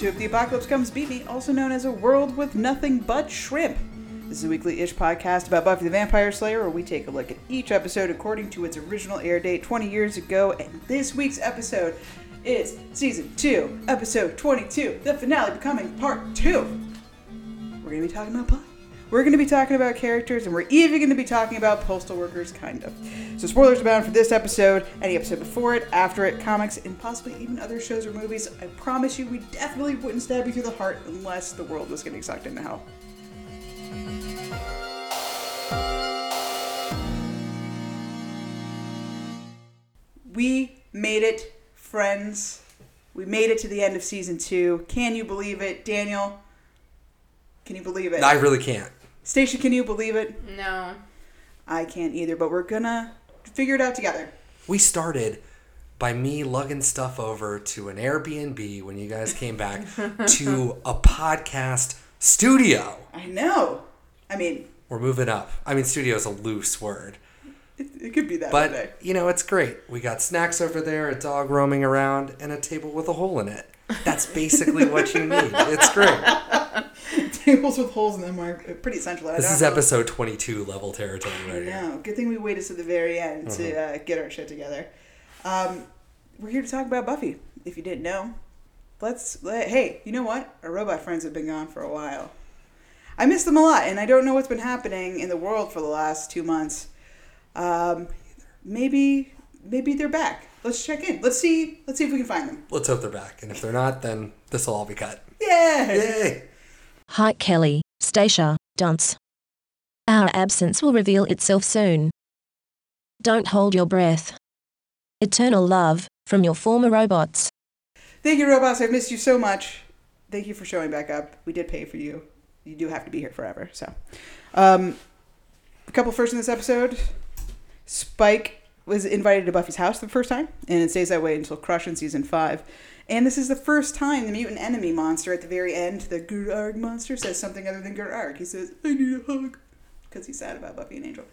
to If the Apocalypse Comes Me, also known as A World with Nothing But Shrimp. This is a weekly ish podcast about Buffy the Vampire Slayer where we take a look at each episode according to its original air date 20 years ago. And this week's episode is season 2, episode 22, the finale becoming part 2. We're going to be talking about Buffy. We're going to be talking about characters, and we're even going to be talking about postal workers, kind of. So, spoilers abound for this episode, any episode before it, after it, comics, and possibly even other shows or movies. I promise you, we definitely wouldn't stab you through the heart unless the world was getting sucked into hell. We made it, friends. We made it to the end of season two. Can you believe it? Daniel, can you believe it? I really can't. Stacia, can you believe it? No. I can't either, but we're gonna figure it out together. We started by me lugging stuff over to an Airbnb when you guys came back to a podcast studio. I know. I mean, We're moving up. I mean, studio is a loose word, it, it could be that one day. but you know, it's great. We got snacks over there, a dog roaming around, and a table with a hole in it. That's basically what you need. It's great. Tables with holes in them are pretty essential. I This is know- episode 22 level territory right here. know. Good thing we waited to the very end to Uh-huh. uh, get our shit together. Um, we're here to talk about Buffy. If you didn't know, let's. Let, hey, you know what? Our robot friends have been gone for a while. I miss them a lot, and I don't know what's been happening in the world for the last two months. Um, maybe, maybe they're back. Let's check in. Let's see. Let's see if we can find them. Let's hope they're back. And if they're not, then this will all be cut. Yeah. Yay! Hi Kelly, Stacia, Dunce. Our absence will reveal itself soon. Don't hold your breath. Eternal love from your former robots. Thank you, robots. I've missed you so much. Thank you for showing back up. We did pay for you. You do have to be here forever. So, um, a couple first in this episode. Spike was invited to Buffy's house the first time, and it stays that way until Crush in season five. And this is the first time the mutant enemy monster at the very end, the Gerarg monster, says something other than Gerarg. He says, "I need a hug," because he's sad about Buffy and Angel.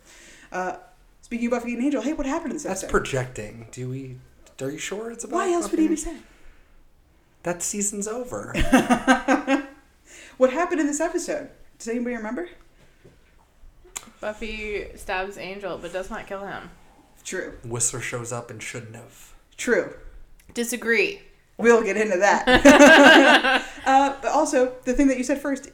Uh, speaking of Buffy and Angel, hey, what happened in this episode? That's episode? projecting. Do we? Are you sure it's about? Why else would he be Buffy? sad? That season's over. What happened in this episode? Does anybody remember? Buffy stabs Angel but does not kill him. True. Whistler shows up and shouldn't have. True. Disagree. We'll get into that. uh, but also, the thing that you said first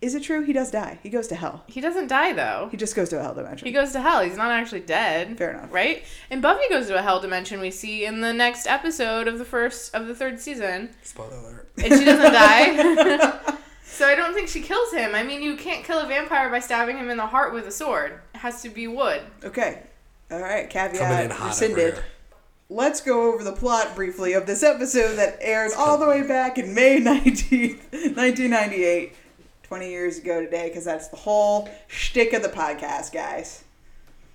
is it true? He does die. He goes to hell. He doesn't die though. He just goes to a hell dimension. He goes to hell. He's not actually dead. Fair enough. Right? And Buffy goes to a hell dimension we see in the next episode of the first of the third season. Spoiler alert. And she doesn't die. so I don't think she kills him. I mean you can't kill a vampire by stabbing him in the heart with a sword. It has to be wood. okay. All right. Caveat rescinded. Let's go over the plot briefly of this episode that aired all the way back in May 19th, 1998. 20 years ago today, because that's the whole shtick of the podcast, guys.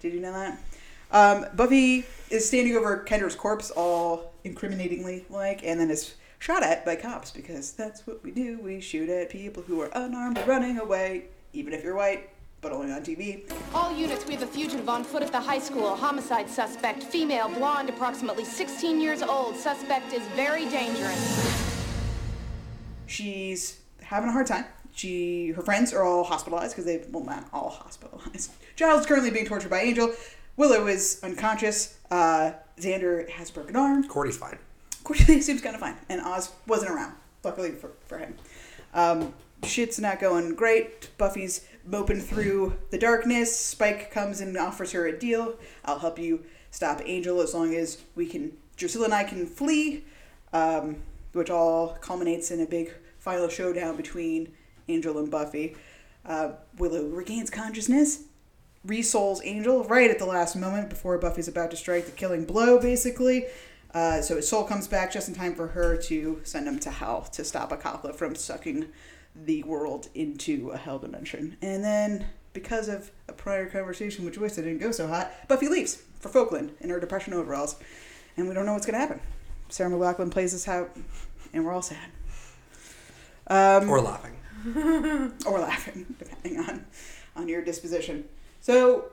Did you know that? Um, Buffy is standing over Kendra's corpse, all incriminatingly like, and then is shot at by cops because that's what we do. We shoot at people who are unarmed running away, even if you're white, but only on TV. All units, we have a fugitive on foot at the high school. Homicide suspect, female, blonde, approximately 16 years old. Suspect is very dangerous. She's having a hard time. She, her friends are all hospitalized because they, well, not all hospitalized. Giles is currently being tortured by Angel. Willow is unconscious. Uh, Xander has a broken arm. Cordy's fine. Cordelia seems kind of fine, and Oz wasn't around. Luckily for, for him. Um, shit's not going great. Buffy's moping through the darkness. Spike comes and offers her a deal. I'll help you stop Angel as long as we can. Drusilla and I can flee, um, which all culminates in a big final showdown between Angel and Buffy. Uh, Willow regains consciousness, resouls Angel right at the last moment before Buffy's about to strike the killing blow, basically. Uh, so his soul comes back just in time for her to send him to hell to stop Acathla from sucking the world into a hell dimension. And then, because of a prior conversation with Joyce that didn't go so hot, Buffy leaves for Falkland in her depression overalls. And we don't know what's going to happen. Sarah McLachlan plays us out, and we're all sad. Um, Or laughing. or laughing, depending on on your disposition. So,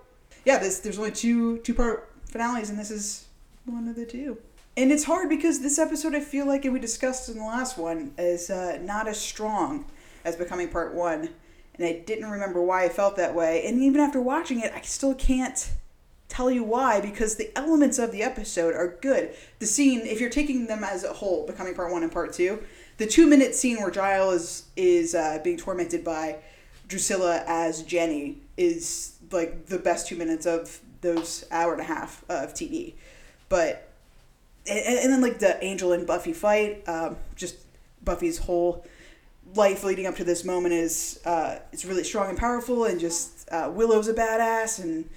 yeah, this there's only two two part finales, and this is one of the two. And it's hard because this episode, I feel like, and we discussed in the last one, is uh, not as strong as Becoming Part 1. And I didn't remember why I felt that way. And even after watching it, I still can't tell you why because the elements of the episode are good. The scene, if you're taking them as a whole, Becoming Part 1 and Part 2, the two minute scene where Giles is, is uh, being tormented by Drusilla as Jenny is like the best two minutes of those hour and a half of TV. But and, and then like the Angel and Buffy fight, um, just Buffy's whole life leading up to this moment is uh, it's really strong and powerful, and just uh, Willow's a badass, and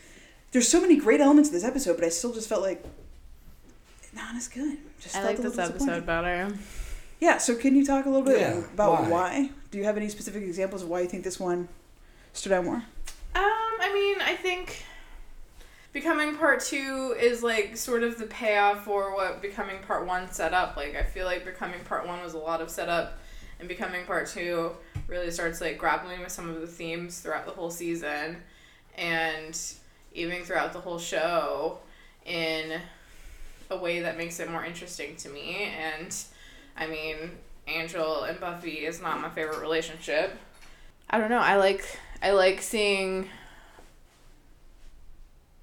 there's so many great elements in this episode, but I still just felt like not as good. Just I felt like a this little disappointed. episode better. Yeah, so can you talk a little bit Yeah, about why? why? Do you have any specific examples of why you think this one stood out more? Um, I mean, I think becoming part two is like sort of the payoff for what becoming part one set up. Like, I feel like becoming part one was a lot of setup, and becoming part two really starts like grappling with some of the themes throughout the whole season, and even throughout the whole show, in a way that makes it more interesting to me. And I mean, Angel and Buffy is not my favorite relationship. I don't know. I like I like seeing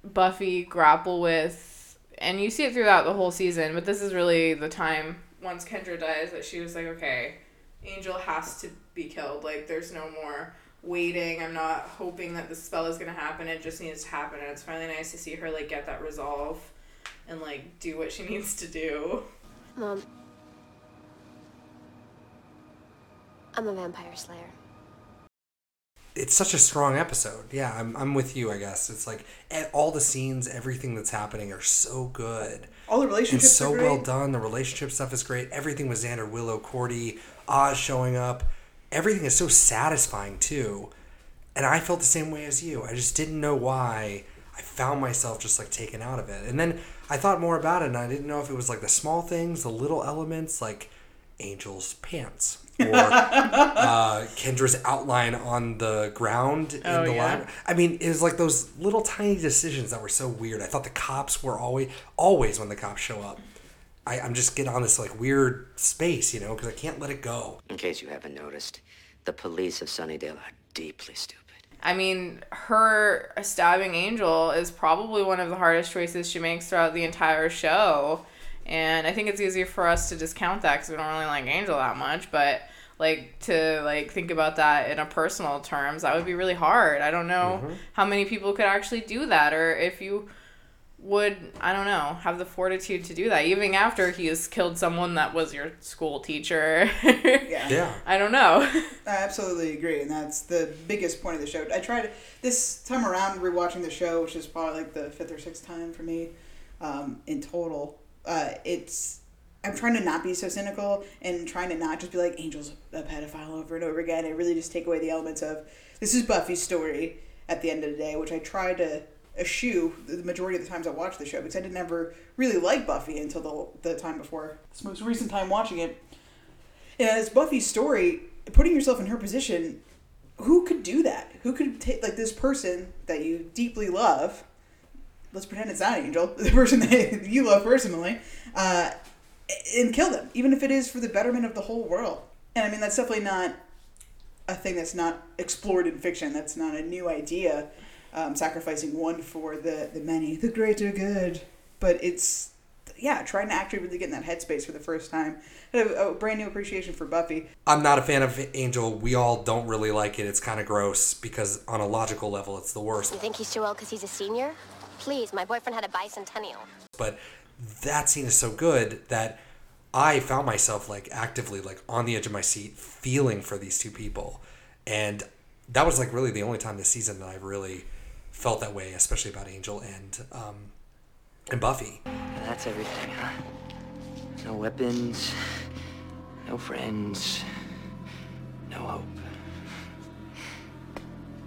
Buffy grapple with and you see it throughout the whole season, but this is really the time once Kendra dies that she was like, okay, Angel has to be killed. Like there's no more waiting. I'm not hoping that the spell is gonna happen. It just needs to happen and it's finally nice to see her like get that resolve and like do what she needs to do. Mom. I'm a vampire slayer. it's such a strong episode. Yeah, I'm, I'm with you, I guess. It's like eh, all the scenes, everything that's happening are so good. All the relationships so are great. well done. The relationship stuff is great. Everything with Xander, Willow, Cordy, Oz showing up. Everything is so satisfying, too. And I felt the same way as you. I just didn't know why I found myself just like taken out of it. And then I thought more about it and I didn't know if it was like the small things, the little elements, like Angel's pants. Or uh, Kendra's outline on the ground in Oh, the yeah? library. I mean, it was like those little tiny decisions that were so weird. I thought the cops were always, always when the cops show up, I, I'm just getting on this like weird space, you know, because I can't let it go. In case you haven't noticed, the police of Sunnydale are deeply stupid. I mean, her stabbing Angel is probably one of the hardest choices she makes throughout the entire show. And I think it's easier for us to discount that because we don't really like Angel that much. But like to like think about that in a personal terms, that would be really hard. I don't know how many people could actually do that, or if you would I don't know have the fortitude to do that, even after he has killed someone that was your school teacher. Yeah. Yeah. I don't know. I absolutely agree, and that's the biggest point of the show. I tried this time around rewatching the show, which is probably like the fifth or sixth time for me um, in total. Uh, it's I'm trying to not be so cynical and trying to not just be like Angel's a pedophile over and over again. I really just take away the elements of this is Buffy's story at the end of the day, which I try to eschew the majority of the times I watch the show because I didn't ever really like Buffy until the, the time before this most recent time watching it. And as Buffy's story, putting yourself in her position, who could do that? Who could take like this person that you deeply love? Let's pretend it's not Angel, the person that you love personally, uh, and kill them, even if it is for the betterment of the whole world. And I mean, that's definitely not a thing that's not explored in fiction. That's not a new idea. Um, sacrificing one for the the many, the greater good. But it's yeah, trying to actually really get in that headspace for the first time. I have a brand new appreciation for Buffy. I'm not a fan of Angel. We all don't really like it. It's kind of gross because on a logical level, it's the worst. You think he's too old because he's a senior? Please, my boyfriend had a bicentennial. but that scene is so good that I found myself like actively like on the edge of my seat feeling for these two people and that was like really the only time this season that I've really felt that way especially about Angel and um and Buffy that's everything, huh? No weapons, no friends, no hope.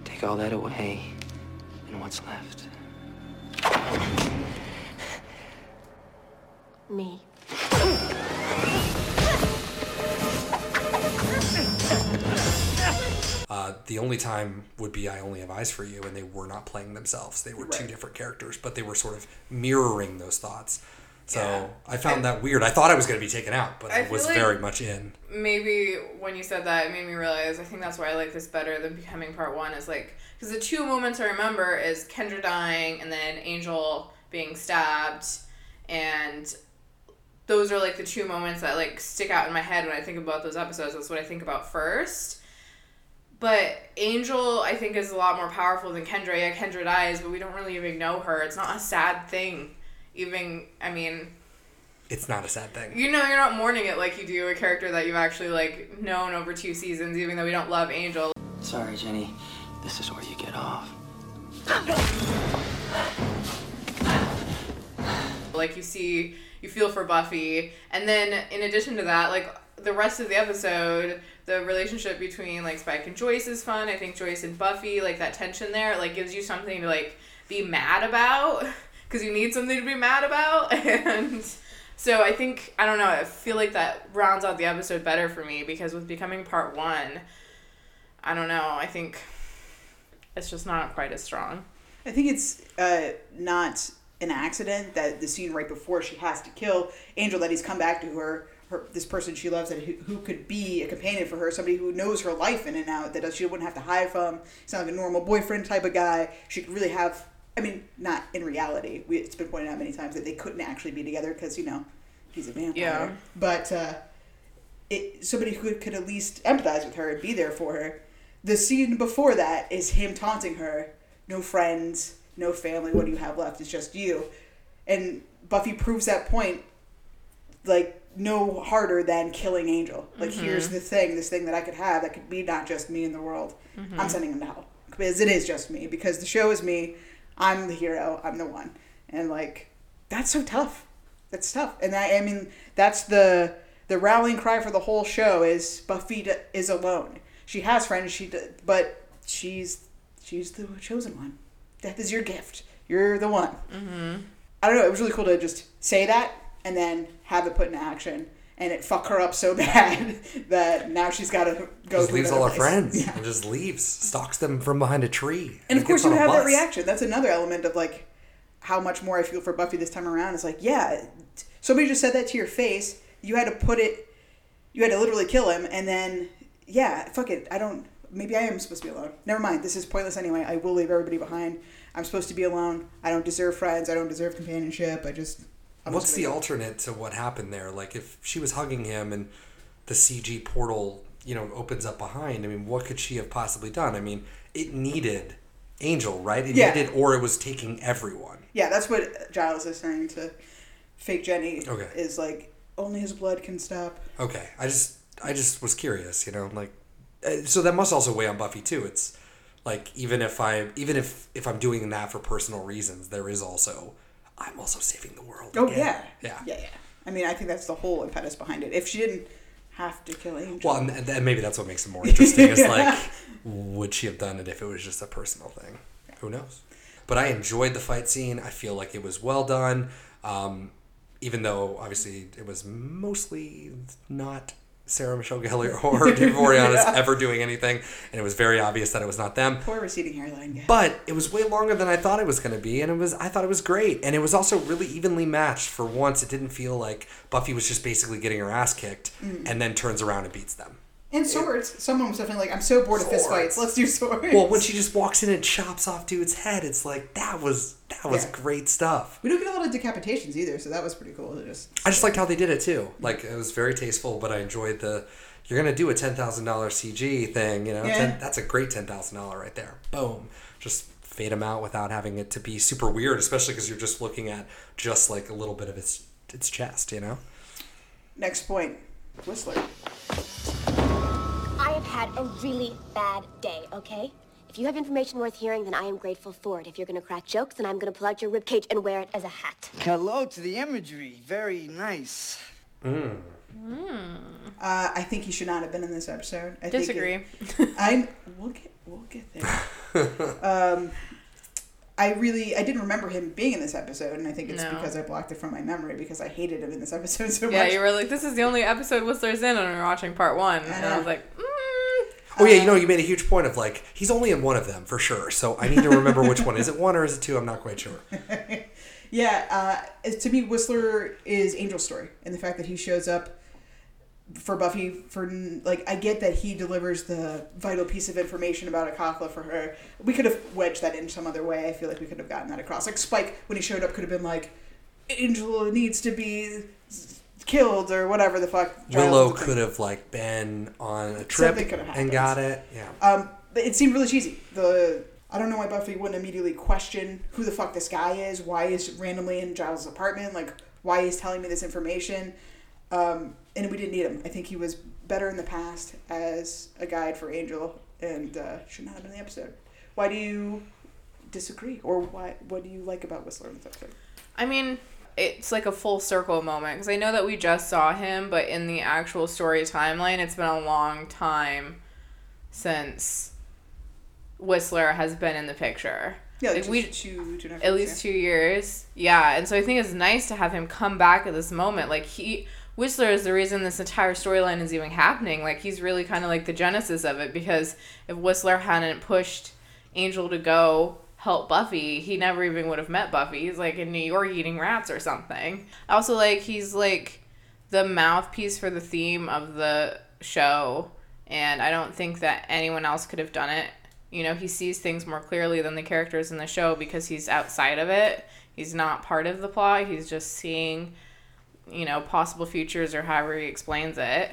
Take all that away, and what's left? Me. uh, the only time would be I only have eyes for you and they were not playing themselves they were two different characters but they were sort of mirroring those thoughts So Yeah. I found that weird. I thought I was going to be taken out, but I I, was like- very much in. maybe when you said that, it made me realize. I think that's why I like this better than becoming part one. Is like because the two moments I remember is Kendra dying and then Angel being stabbed, and those are like the two moments that like stick out in my head when I think about those episodes. That's what I think about first. But Angel, I think, is a lot more powerful than Kendra. Yeah, Kendra dies, but we don't really even know her. It's not a sad thing. Even, I mean, It's not a sad thing. you know, you're not mourning it like you do a character that you've actually like known over two seasons, even though we don't love Angel. Sorry, Jenny. This is where you get off. Like you see, you feel for Buffy, and then in addition to that, like the rest of the episode, the relationship between like Spike and Joyce is fun. I think Joyce and Buffy, like that tension there, like gives you something to like be mad about because you need something to be mad about, and so I think I don't know. I feel like that rounds out the episode better for me because with becoming part one, I don't know. I think it's just not quite as strong. I think it's uh, not an accident that the scene right before she has to kill Angel that he's come back to her, her this person she loves that who, who could be a companion for her, somebody who knows her life in and out that she wouldn't have to hide from. He's not like a normal boyfriend type of guy. She could really have. I mean, not in reality. We, it's been pointed out many times that they couldn't actually be together because you know he's a vampire. Yeah. But uh, it somebody who could at least empathize with her and be there for her. The scene before that is him taunting her, no friends, no family, what do you have left? It's just you. And Buffy proves that point like no harder than killing Angel. Like mm-hmm. here's the thing, this thing that I could have that could be not just me in the world. Mm-hmm. I'm sending him to hell. Because it is just me. Because the show is me. I'm the hero. I'm the one. And like that's so tough. That's tough. And I, I mean that's the the rallying cry for the whole show is Buffy is alone. She has friends, she but she's she's the chosen one. Death is your gift. You're the one. Mm-hmm. I don't know. It was really cool to just say that and then have it put into action, and it fuck her up so bad that now she's got to go. Just to leaves another all her friends Yeah. and just leaves, stalks them from behind a tree. And of course, you on a have that reaction. That's another element of like how much more I feel for Buffy this time around. It's like, yeah, somebody just said that to your face. You had to put it. You had to literally kill him, and then yeah, fuck it. I don't. Maybe I am supposed to be alone. Never mind. This is pointless anyway. I will leave everybody behind. I'm supposed to be alone. I don't deserve friends. I don't deserve companionship. I just. I'm What's the alternate to what happened there? Like if she was hugging him and the CG portal, you know, opens up behind. I mean, what could she have possibly done? I mean, it needed Angel, right? It Yeah. needed, or it was taking everyone. Yeah, that's what Giles is saying to fake Jenny. Okay. Is like only his blood can stop. Okay, I just, I just was curious, you know, like, so that must also weigh on Buffy too. It's like even if I, even if if I'm doing that for personal reasons, there is also, I'm also saving the world. Oh again. yeah. yeah, Yeah, yeah. I mean, I think that's the whole impetus behind it. If she didn't have to kill Angel. Well, and, and maybe that's what makes it more interesting. Is like, would she have done it if it was just a personal thing? Who knows? But I enjoyed the fight scene. I feel like it was well done. Um, even though obviously it was mostly not Sarah Michelle Gellar or David Boreanaz ever doing anything, and it was very obvious that it was not them. Poor receding hairline guy. But it was way longer than I thought it was going to be, and it was I thought it was great, and it was also really evenly matched. For once, it didn't feel like Buffy was just basically getting her ass kicked, Mm. and then turns around and beats them. And swords. Someone was definitely like, I'm so bored of fist Swords. fights. Let's do swords. Well, when she just walks in and chops off dude's head, it's like that was that was Yeah. great stuff. we don't get a lot of decapitations either, so that was pretty cool to just. I just liked how they did it too. Mm-hmm. Like it was very tasteful, but I enjoyed the. You're gonna do a ten thousand dollar CG thing, you know? Yeah. 10, that's a great ten thousand dollar right there. Boom, just fade him out without having it to be super weird, especially because you're just looking at just like a little bit of its its chest, you know? Next point, Whistler. I have had a really bad day, okay? If you have information worth hearing, then I am grateful for it. If you're gonna crack jokes, then I'm gonna pull out your ribcage and wear it as a hat. Hello to the imagery. Very nice. Uh, I think he should not have been in this episode. I think Disagree. it- I we'll get we'll get there. um, I really I didn't remember him being in this episode, and I think it's No. because I blocked it from my memory because I hated him in this episode so yeah, much. Yeah, you were like, this is the only episode Whistler's in, and we were watching part one, and I was like, mm. Oh yeah, you know, you made a huge point of like he's only in one of them for sure. So I need to remember which one is it one or is it two? I'm not quite sure. Yeah, uh, to me, Whistler is Angel's story, and the fact that he shows up for Buffy for like I get that he delivers the vital piece of information about Acathla for her. We could have wedged that in some other way. I feel like we could have gotten that across. Like Spike when he showed up could have been like, Angel needs to be killed or whatever the fuck. Willow could have like been on a trip Something could have and got it. Yeah. Um, it seemed really cheesy. The I don't know why Buffy wouldn't immediately question who the fuck this guy is. Why is randomly in Giles' apartment? Like, why he's telling me this information? Um, and we didn't need him. I think he was better in the past as a guide for Angel, and uh, should not have been in the episode. Why do you disagree, or why? What do you like about Whistler in this episode? I mean, it's like a full circle moment because I know that we just saw him, but in the actual story timeline, it's been a long time since Whistler has been in the picture. Yeah, like we two, two and a half at least two years. Yeah, and so I think it's nice to have him come back at this moment. Like he Whistler is the reason this entire storyline is even happening. Like he's really kind of like the genesis of it because if Whistler hadn't pushed Angel to go help Buffy, he never even would have met Buffy. He's like in New York eating rats or something. Also like he's like the mouthpiece for the theme of the show and I don't think that anyone else could have done it. You know, he sees things more clearly than the characters in the show because he's outside of it. He's not part of the plot. He's just seeing, you know, possible futures or however he explains it.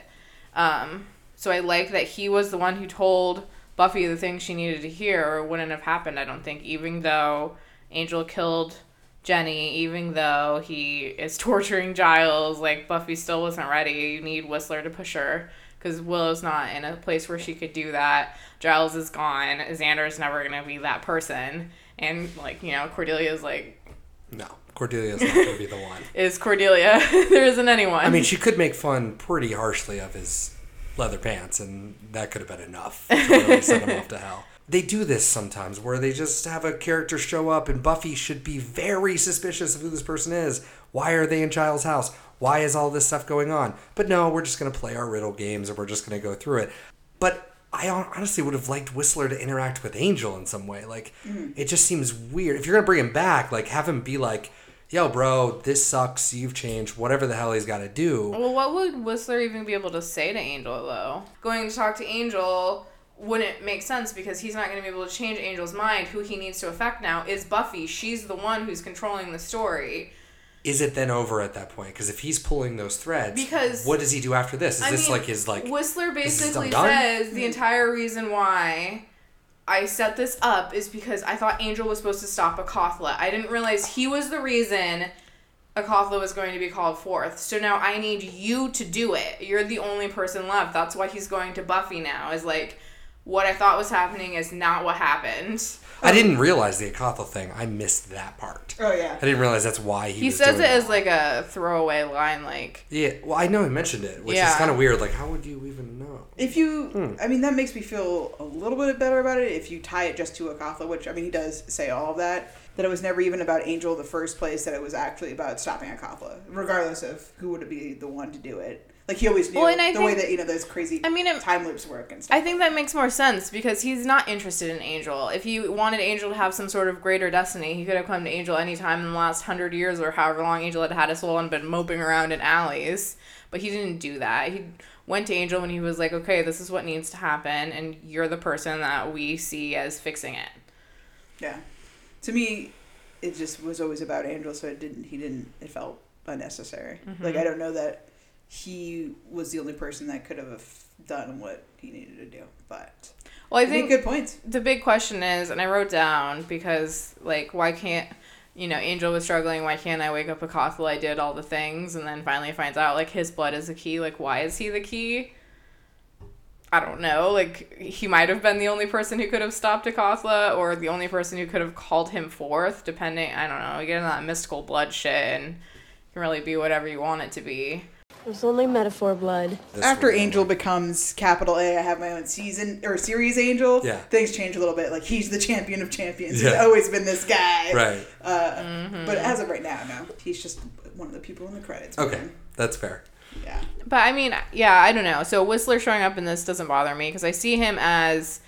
Um, so I like that he was the one who told Buffy the things she needed to hear, or wouldn't have happened, I don't think, even though Angel killed Jenny, even though he is torturing Giles, like Buffy still wasn't ready. You need Whistler to push her because Willow's not in a place where she could do that. Giles is gone. Xander is never gonna be that person, and like you know, Cordelia's like No, Cordelia's not going to be the one. is Cordelia. there isn't anyone. I mean, she could make fun pretty harshly of his leather pants, and that could have been enough to really send him off to hell. They do this sometimes where they just have a character show up, and Buffy should be very suspicious of who this person is. Why are they in Giles' house? Why is all this stuff going on? But no, we're just going to play our riddle games and we're just going to go through it. But I honestly would have liked Whistler to interact with Angel in some way. Like, mm. it just seems weird. If you're going to bring him back, like, have him be like, yo, bro, this sucks. You've changed. Whatever the hell he's got to do. Well, what would Whistler even be able to say to Angel though? Going to talk to Angel wouldn't make sense because he's not going to be able to change Angel's mind. Who he needs to affect now is Buffy. She's the one who's controlling the story. Is it then over at that point? Because if he's pulling those threads, Because- what does he do after this? Is I this mean, like his like? Whistler basically says the entire reason why I set this up is because I thought Angel was supposed to stop Acathla. I didn't realize he was the reason Acathla was going to be called forth. So now I need you to do it. You're the only person left. That's why he's going to Buffy now. Is like what I thought was happening is not what happened. I didn't realize the Acathla thing. I missed that part. Oh yeah. I didn't realize that's why he. He was says doing it as like a throwaway line, like Yeah, well, I know he mentioned it, which is kind of weird. Like, how would you even know? If you, Hmm. I mean, that makes me feel a little bit better about it. If you tie it just to Acathla, which I mean, he does say all of that. That it was never even about Angel in the first place. That it was actually about stopping Acathla, regardless of who would be the one to do it. Like he always knew Well, and I the way that you know those crazy I mean, it- time loops work and stuff. I think that makes more sense because he's not interested in Angel. If he wanted Angel to have some sort of greater destiny, he could have come to Angel anytime in the last hundred years or however long Angel had had his soul and been moping around in alleys. But he didn't do that. He went to Angel when he was like, okay, this is what needs to happen, and you're the person that we see as fixing it. Yeah. To me, it just was always about Angel, so it didn't. He didn't. It felt unnecessary. Mhm. Like I don't know that he was the only person that could have done what he needed to do. But Well, I think good points. The big question is, and I wrote down because like, why can't you know Angel was struggling? Why can't I wake up Acathla? I did all the things, and then finally finds out like his blood is the key. Like, why is he the key? I don't know. Like, he might have been the only person who could have stopped Acathla, or the only person who could have called him forth. Depending, I don't know. You get into that mystical blood shit, and it can really be whatever you want it to be. It's only metaphor blood. After Angel becomes capital A, I have my own season or series Angel. Yeah. Things change a little bit. Like he's the champion of champions. He's always been this guy. Right. Uh, But as of right now, no. He's just one of the people in the credits. Okay, man. that's fair. Yeah. But I mean, yeah, I don't know. So Whistler showing up in this doesn't bother me because I see him as,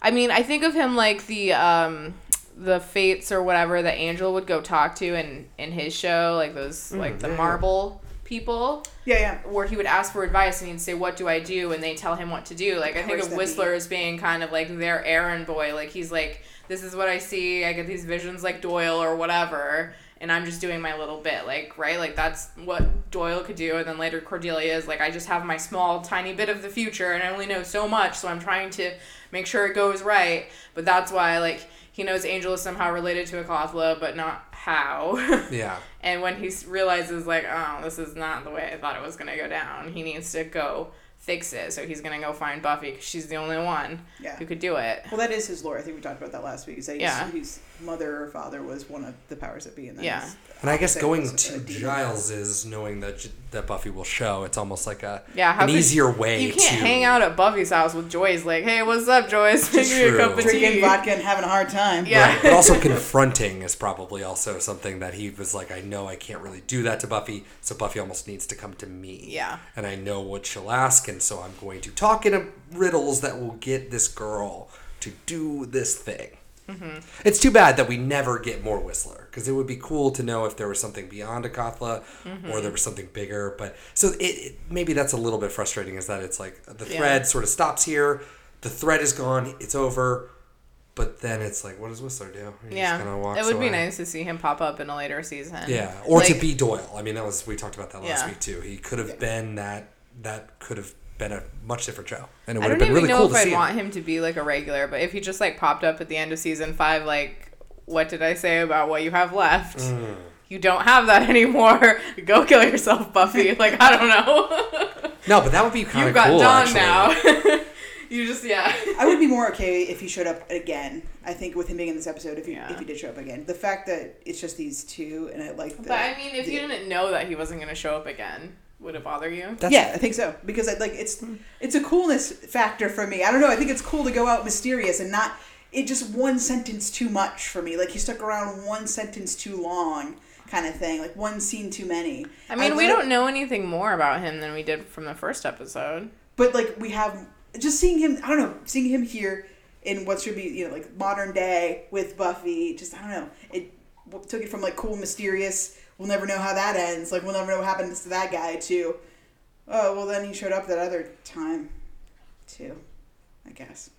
I mean, I think of him like the um, the fates or whatever that Angel would go talk to in in his show, like those like the yeah, yeah. marble people. Yeah, yeah. Where he would ask for advice and he'd say, "What do I do?" and they tell him what to do. Like I think of Whistler as being kind of like their errand boy. Like he's like, "This is what I see. I get these visions like Doyle or whatever." And I'm just doing my little bit, like right, like that's what Doyle could do. And then later Cordelia is like, I just have my small, tiny bit of the future, and I only know so much, so I'm trying to make sure it goes right. But that's why, like, he knows Angel is somehow related to Acathla, but not how. Yeah. And when he realizes, like, oh, this is not the way I thought it was going to go down, he needs to go fix it. So he's going to go find Buffy because she's the only one Yeah. who could do it. Well, that is his lore. I think we talked about that last week. Is that Yeah. his, his mother or father was one of the powers that be, and then Yeah. his And I guess going to demon. Giles is knowing that that Buffy will show. It's almost like a Yeah, how an could- easier way You can't to hang out at Buffy's house with Joyce, like, hey, what's up, Joyce? Make me a cup of drinking tea. vodka and having a hard time. Yeah. Right, but also confronting is probably also something that he was like, I know I can't really do that to Buffy, so Buffy almost needs to come to me. Yeah. And I know what she'll ask, and so I'm going to talk in a riddles that will get this girl to do this thing. Mm-hmm. It's too bad that we never get more Whistler because it would be cool to know if there was something beyond Acathla Mm-hmm. or there was something bigger. But so it, it maybe that's a little bit frustrating is that it's like the Yeah. thread sort of stops here, the thread is gone, it's over, but then it's like, what does Whistler do? He Yeah. It would be nice to see him pop up in a later season. Yeah, or to be Doyle. I mean, that was we talked about that last Yeah. week too. He could have been that. That could have been a much different show, and it would have don't been even really know cool if to I'd see. him. want him to be like a regular, but if he just like popped up at the end of season five, like, what did I say about what you have left? Mm. You don't have that anymore. Go kill yourself, Buffy. like I don't know. No, but that would be kind You've of got cool. Dawn now. you just yeah. I would be more okay if he showed up again. I think with him being in this episode, if he Yeah. if he did show up again, the fact that it's just these two, and I like. The, But I mean, if the- you didn't know that he wasn't gonna show up again, would it bother you? That's- yeah, I think so because I like it's it's a coolness factor for me. I don't know. I think it's cool to go out mysterious and not it just one sentence too much for me. Like he stuck around one sentence too long, kind of thing. Like one scene too many. I mean, we don't know anything more about him than we did from the first episode. but like we have just seeing him. I don't know, seeing him here in what should be you know like modern day with Buffy. Just I don't know. It took it from like cool, mysterious. We'll never know how that ends. Like we'll never know what happens to that guy too. Oh well, then he showed up that other time, too. I guess.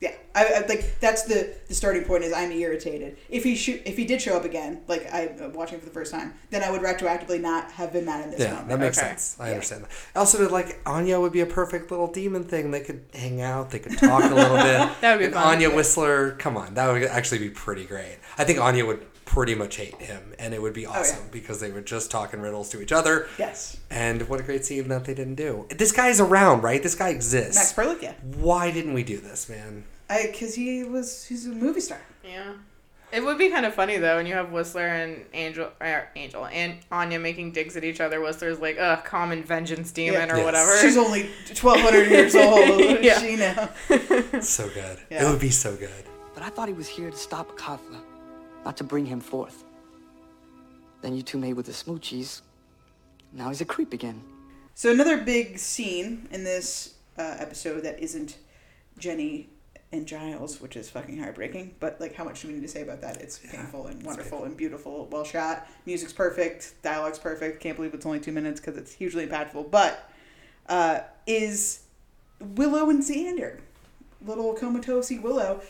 Yeah, I, I like that's the the starting point. Is I'm irritated. If he should, if he did show up again, like I'm uh, watching for the first time, then I would retroactively not have been mad in this Yeah, moment. that makes Okay. sense. I Yeah. understand that. Also, like Anya would be a perfect little demon thing. They could hang out. They could talk a little bit. That would be And fun. Anya Whistler, come on, that would actually be pretty great. I think Anya would pretty much hate him, and it would be awesome because they would just talk in riddles to each other. Yes, And what a great scene that they didn't do. This guy's around, right? This guy exists. Max Perlich. Yeah, Why didn't we do this, man? I because he was he's a movie star. Yeah. It would be kind of funny though when you have Whistler and Angel, er, Angel and Anya making digs at each other. Whistler's like, "Ugh, common vengeance demon" Yeah. or Yes. whatever. She's only twelve hundred years old. Yeah. she know? So good. Yeah. It would be so good. But I thought he was here to stop Acathla, not to bring him forth. Then you two made with the smoochies. Now he's a creep again. So another big scene in this uh, episode that isn't Jenny and Giles, which is fucking heartbreaking. But like, how much do we need to say about that? It's painful and wonderful and beautiful, well shot. Music's perfect, dialogue's perfect. Can't believe it's only two minutes because it's hugely impactful. But uh, is Willow and Xander, little comatose Willow.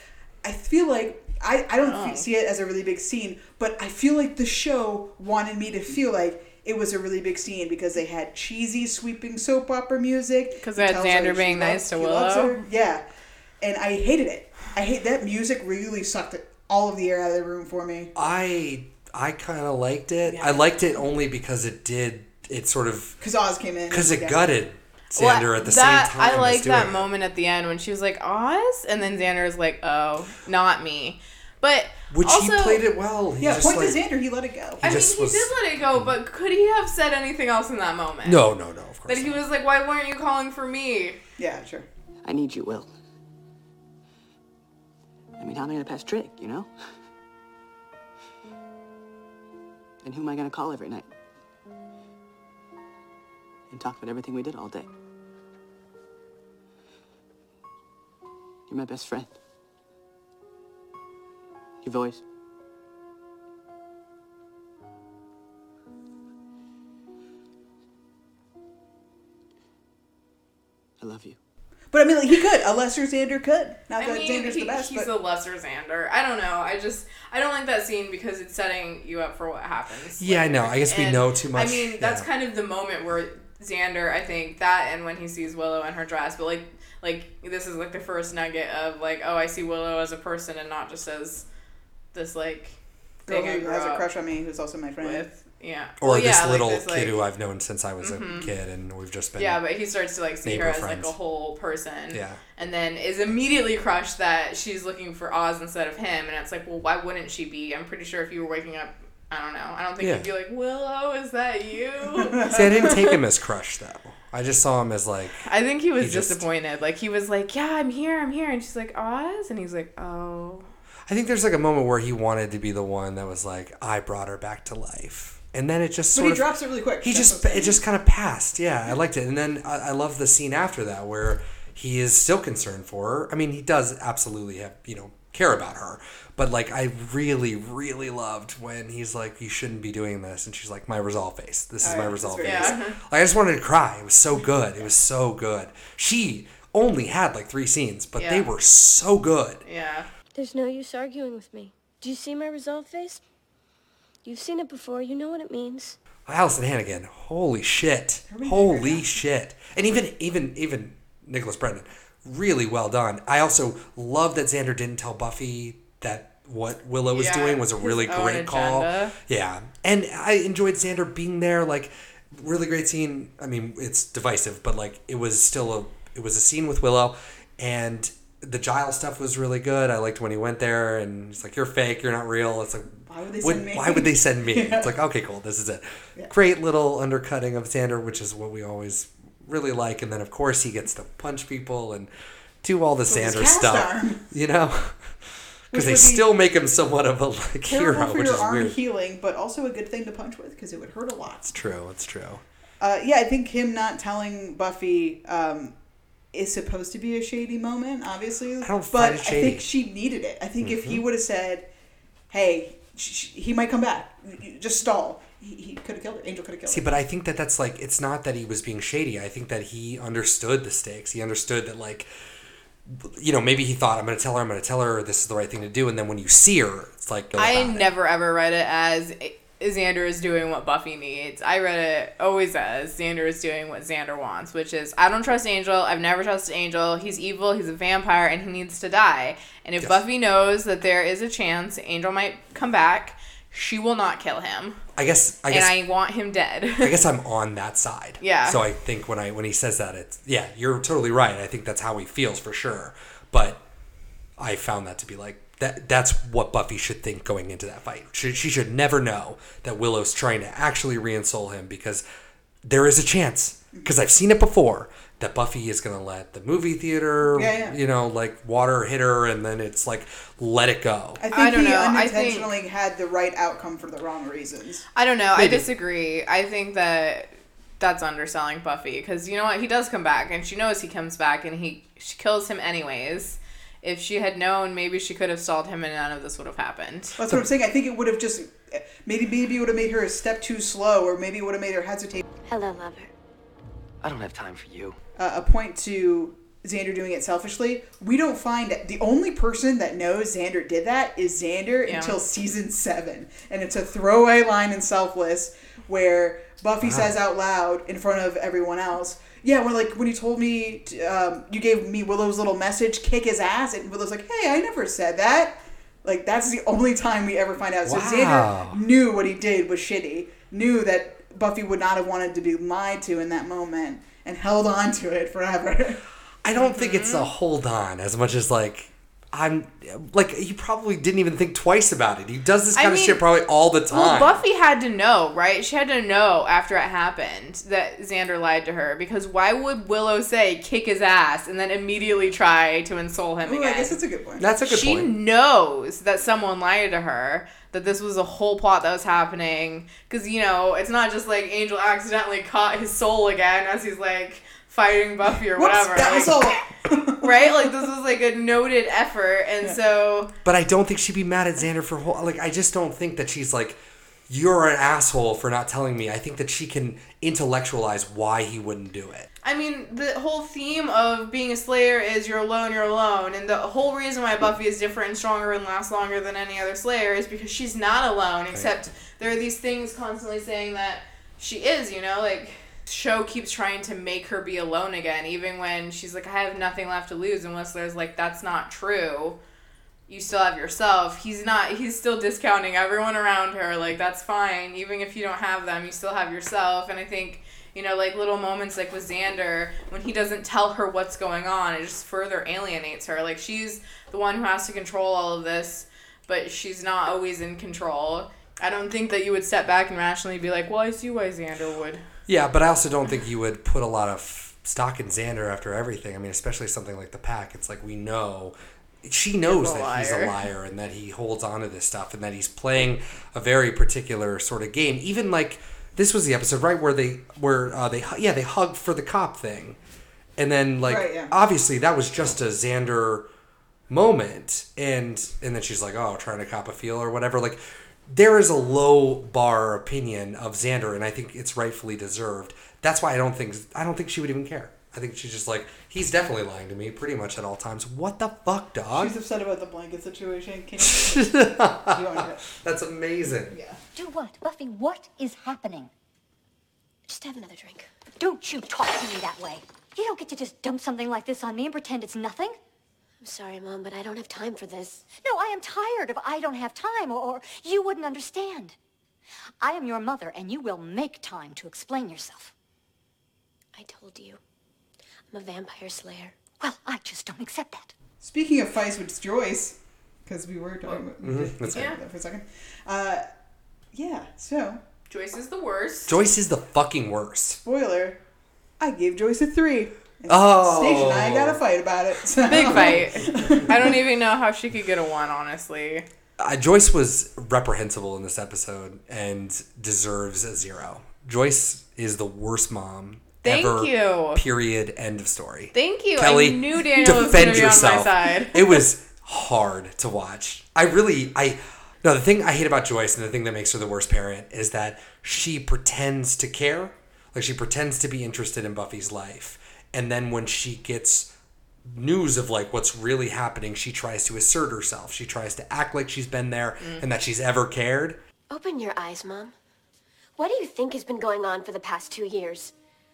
I feel like I, I don't fe- oh. see it as a really big scene, but I feel like the show wanted me to feel like it was a really big scene because they had cheesy, sweeping soap opera music. 'Cause they had Tells her Xander she being loves- nice to he loves Willow. her. Yeah, and I hated it. I hate that music. Really sucked all of the air out of the room for me. I I kind of liked it. I liked it only because it did. It sort of Because Oz came in. because it Yeah. gutted Well, Xander at the that, same time. I like that it. moment at the end when she was like, Oz? And then Xander is like, oh, not me. But Which also, he played it well. He Yeah, just point like, to Xander. He let it go. I mean, just he was- did let it go, but could he have said anything else in that moment? No, no, no. Of course. That he was like, why weren't you calling for me? Yeah, sure. I need you, Will. I mean, how am I gonna pass Drake, you know? And who am I gonna call every night? and talked about everything we did all day. You're my best friend. Your voice. I love you. But I mean, like he could a lesser Xander could. Not that I mean, Xander's he, the best. He's but... a lesser Xander. I don't know. I just I don't like that scene because it's setting you up for what happens. Yeah, later. I know. I guess and we know too much. I mean, that's yeah. kind of the moment where Xander, I think that, and when he sees Willow in her dress, but like like this is like the first nugget of like, oh, I see Willow as a person and not just as this like girl thing I who grew has a crush on me, who's also my friend. with. Yeah. or Well, this yeah, like little this, kid who I've known since I was Mhm. a kid, and we've just been. Yeah, but he starts to like see her as friends. like a whole person. Yeah. And then is immediately crushed that she's looking for Oz instead of him, and it's like, well, why wouldn't she be? I'm pretty sure if you were waking up, I don't know. I don't think Yeah. you'd be like, Willow, is that you? See, I didn't take him as crush though. I just saw him as like. I think he was He just- disappointed. Like he was like, yeah, I'm here, I'm here, and she's like, Oz, and he's like, oh. I think there's like a moment where he wanted to be the one that was like, I brought her back to life, and then it just But he of drops it really quick. He That's just it just kind of passed. Yeah, I liked it, and then I, I love the scene after that where he is still concerned for her. I mean, he does absolutely have you know care about her, but like I really really loved when he's like, you shouldn't be doing this, and she's like, my resolve face. This is my yeah, that's resolve very face. good. Like I just wanted to cry. It was so good. It was so good. She only had like three scenes, but they Yeah. were so good. Yeah. There's no use arguing with me. Do you see my resolve face? You've seen it before. You know what it means. Alyson Hannigan, holy shit, holy shit, and even even even Nicholas Brendon, really well done. I also love that Xander didn't tell Buffy that what Willow was Yeah, doing was a really great call. Yeah, and I enjoyed Xander being there. Like, really great scene. I mean, it's divisive, but like it was still a it was a scene with Willow, and the Giles stuff was really good. I liked when he went there and he's like, "You're fake. You're not real." It's like. Why would they send me? Why would they send me? Yeah. It's like, okay, cool, this is it. Yeah. Great little undercutting of Xander, which is what we always really like. And then, of course, he gets to punch people and do all the his stuff. arm. You know? Because they be still make him somewhat of a like hero, for which your is arm weird. healing, but also a good thing to punch with because it would hurt a lot. It's true. It's true. Uh, yeah, I think him not telling Buffy um, is supposed to be a shady moment, obviously. I don't but find it I think she needed it. I think if he Mhm. would have said, "Hey, sh- he might come back. Just stall," he, he could have killed her. Angel could have killed See, her. but I think that that's like it's not that he was being shady. I think that he understood the stakes. He understood that like you know, maybe he thought I'm going to tell her, I'm going to tell her this is the right thing to do and then when you see her, it's like I about it. never ever read it as Xander is doing what Buffy needs. I read it always as Xander is doing what Xander wants, which is I don't trust Angel. I've never trusted Angel. He's evil. He's a vampire, and he needs to die. And if Yes. Buffy knows that there is a chance Angel might come back, she will not kill him. I guess I guess and I want him dead. I guess I'm on that side. Yeah. So I think when I when he says that, it's yeah, you're totally right. I think that's how he feels for sure. But I found that to be like that. That's what Buffy should think going into that fight. She, she should never know that Willow's trying to actually re-ensoul him because there is a chance. Because I've seen it before that Buffy is gonna let the movie theater, Yeah, yeah. you know, like water hit her, and then it's like let it go. I think I don't he know. I think- unintentionally had the right outcome for the wrong reasons. I don't know. I disagree. I think that that's underselling Buffy because you know what? He does come back, and she knows he comes back, and he she kills him anyways. If she had known, maybe she could have stalled him, and none of this would have happened. That's what I'm saying. I think it would have just maybe maybe it would have made her a step too slow, or maybe it would have made her hesitate. Hello, lover. I don't have time for you. Uh, a point to Xander doing it selfishly. We don't find the only person that knows Xander did that is Xander Yeah. until season seven, and it's a throwaway line in Selfless where Buffy says out loud in front of everyone else. Yeah, when like when you told me to, um, you gave me Willow's little message, kick his ass, and Willow's like, "Hey, I never said that." Like that's the only time we ever find out. So Wow. Xander knew what he did was shitty. Knew that Buffy would not have wanted to be lied to in that moment, and held on to it forever. I don't think it's Mm-hmm. a hold on as much as like I'm like he probably didn't even think twice about it. He does this I kind of shit probably all the time. Well, Buffy had to know, right? She had to know after it happened that Xander lied to her because why would Willow say kick his ass and then immediately try to insult him Ooh, again? I guess that's a good point. That's a good she point. She knows that someone lied to her that this was a whole plot that was happening because you know it's not just like angel accidentally caught his soul again as he's like fighting buffy or Whoops, whatever that was all. right like this was like a noted effort and so But I don't think she'd be mad at Xander for whole like I just don't think that she's like you're an asshole for not telling me. I think that she can intellectualize why he wouldn't do it. I mean, the whole theme of being a Slayer is you're alone, you're alone. And the whole reason why Buffy is different and stronger and lasts longer than any other Slayer is because she's not alone, except there are these things constantly saying that she is, you know? Like, show keeps trying to make her be alone again, even when she's like, I have nothing left to lose. And Whistler's like, that's not true. You still have yourself. He's not, he's still discounting everyone around her. Like, that's fine. Even if you don't have them, you still have yourself. And I think you know, like little moments like with Xander when he doesn't tell her what's going on, it just further alienates her. Like she's the one who has to control all of this, but she's not always in control. I don't think that you would step back and rationally be like, "Well, I see why Xander would." Yeah, but I also don't think you would put a lot of stock in Xander after everything. I mean, especially something like the pack. It's like we know she knows that he's a liar. and that he holds on to this stuff and that he's playing a very particular sort of game. Even like this was the episode right where they where uh, they yeah they hugged for the cop thing, and then like Right, yeah. obviously that was just a Xander moment and and then she's like oh trying to cop a feel or whatever like there is a low bar opinion of Xander and I think it's rightfully deserved that's why I don't think I don't think she would even care I think she's just like he's definitely lying to me pretty much at all times what the fuck dog She's upset about the blanket situation. Can you, you to, that's amazing yeah. Do what? Buffy, what is happening? Just have another drink. Don't you talk to me that way. You don't get to just dump something like this on me and pretend it's nothing. I'm sorry, Mom, but I don't have time for this. No, I am tired of I don't have time, or, or you wouldn't understand. I am your mother, and you will make time to explain yourself. I told you. I'm a vampire slayer. Well, I just don't accept that. Speaking of fights with Joyce, because we were talking about we Mhm, did that's talk that for a second. Uh, yeah. So Joyce is the worst. Joyce is the fucking worst spoiler, I gave Joyce a three. And Oh. Stage and I got a fight about it. so- Big fight. I don't even know how she could get a one, honestly. uh, Joyce was reprehensible in this episode and deserves a zero. Joyce is the worst mom Thank ever. you. Period. End of story. Thank you. Kelly, I knew Daniel was going to be on my side. it was hard to watch. I really, I no. The thing I hate about Joyce and the thing that makes her the worst parent is that she pretends to care, like she pretends to be interested in Buffy's life, and then when she gets news of like what's really happening, she tries to assert herself. She tries to act like she's been there Mm. and that she's ever cared. Open your eyes, Mom. What do you think has been going on for the past two years?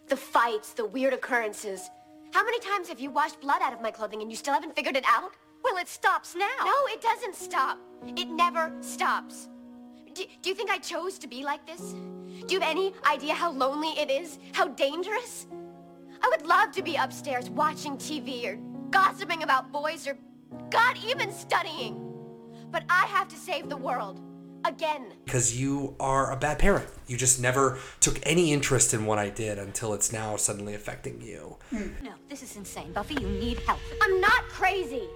The fights, the weird occurrences. How many times have you washed blood out of my clothing and you still haven't figured it out? Well, it stops now. No, it doesn't stop. It never stops. Do, do you think I chose to be like this? Do you have any idea how lonely it is? How dangerous? I would love to be upstairs watching TV or gossiping about boys or, God, even studying. But I have to save the world. Again. because you are a bad parent. You just never took any interest in what I did until it's now suddenly affecting you. Hmm. No, this is insane. Buffy, you need help. I'm not crazy.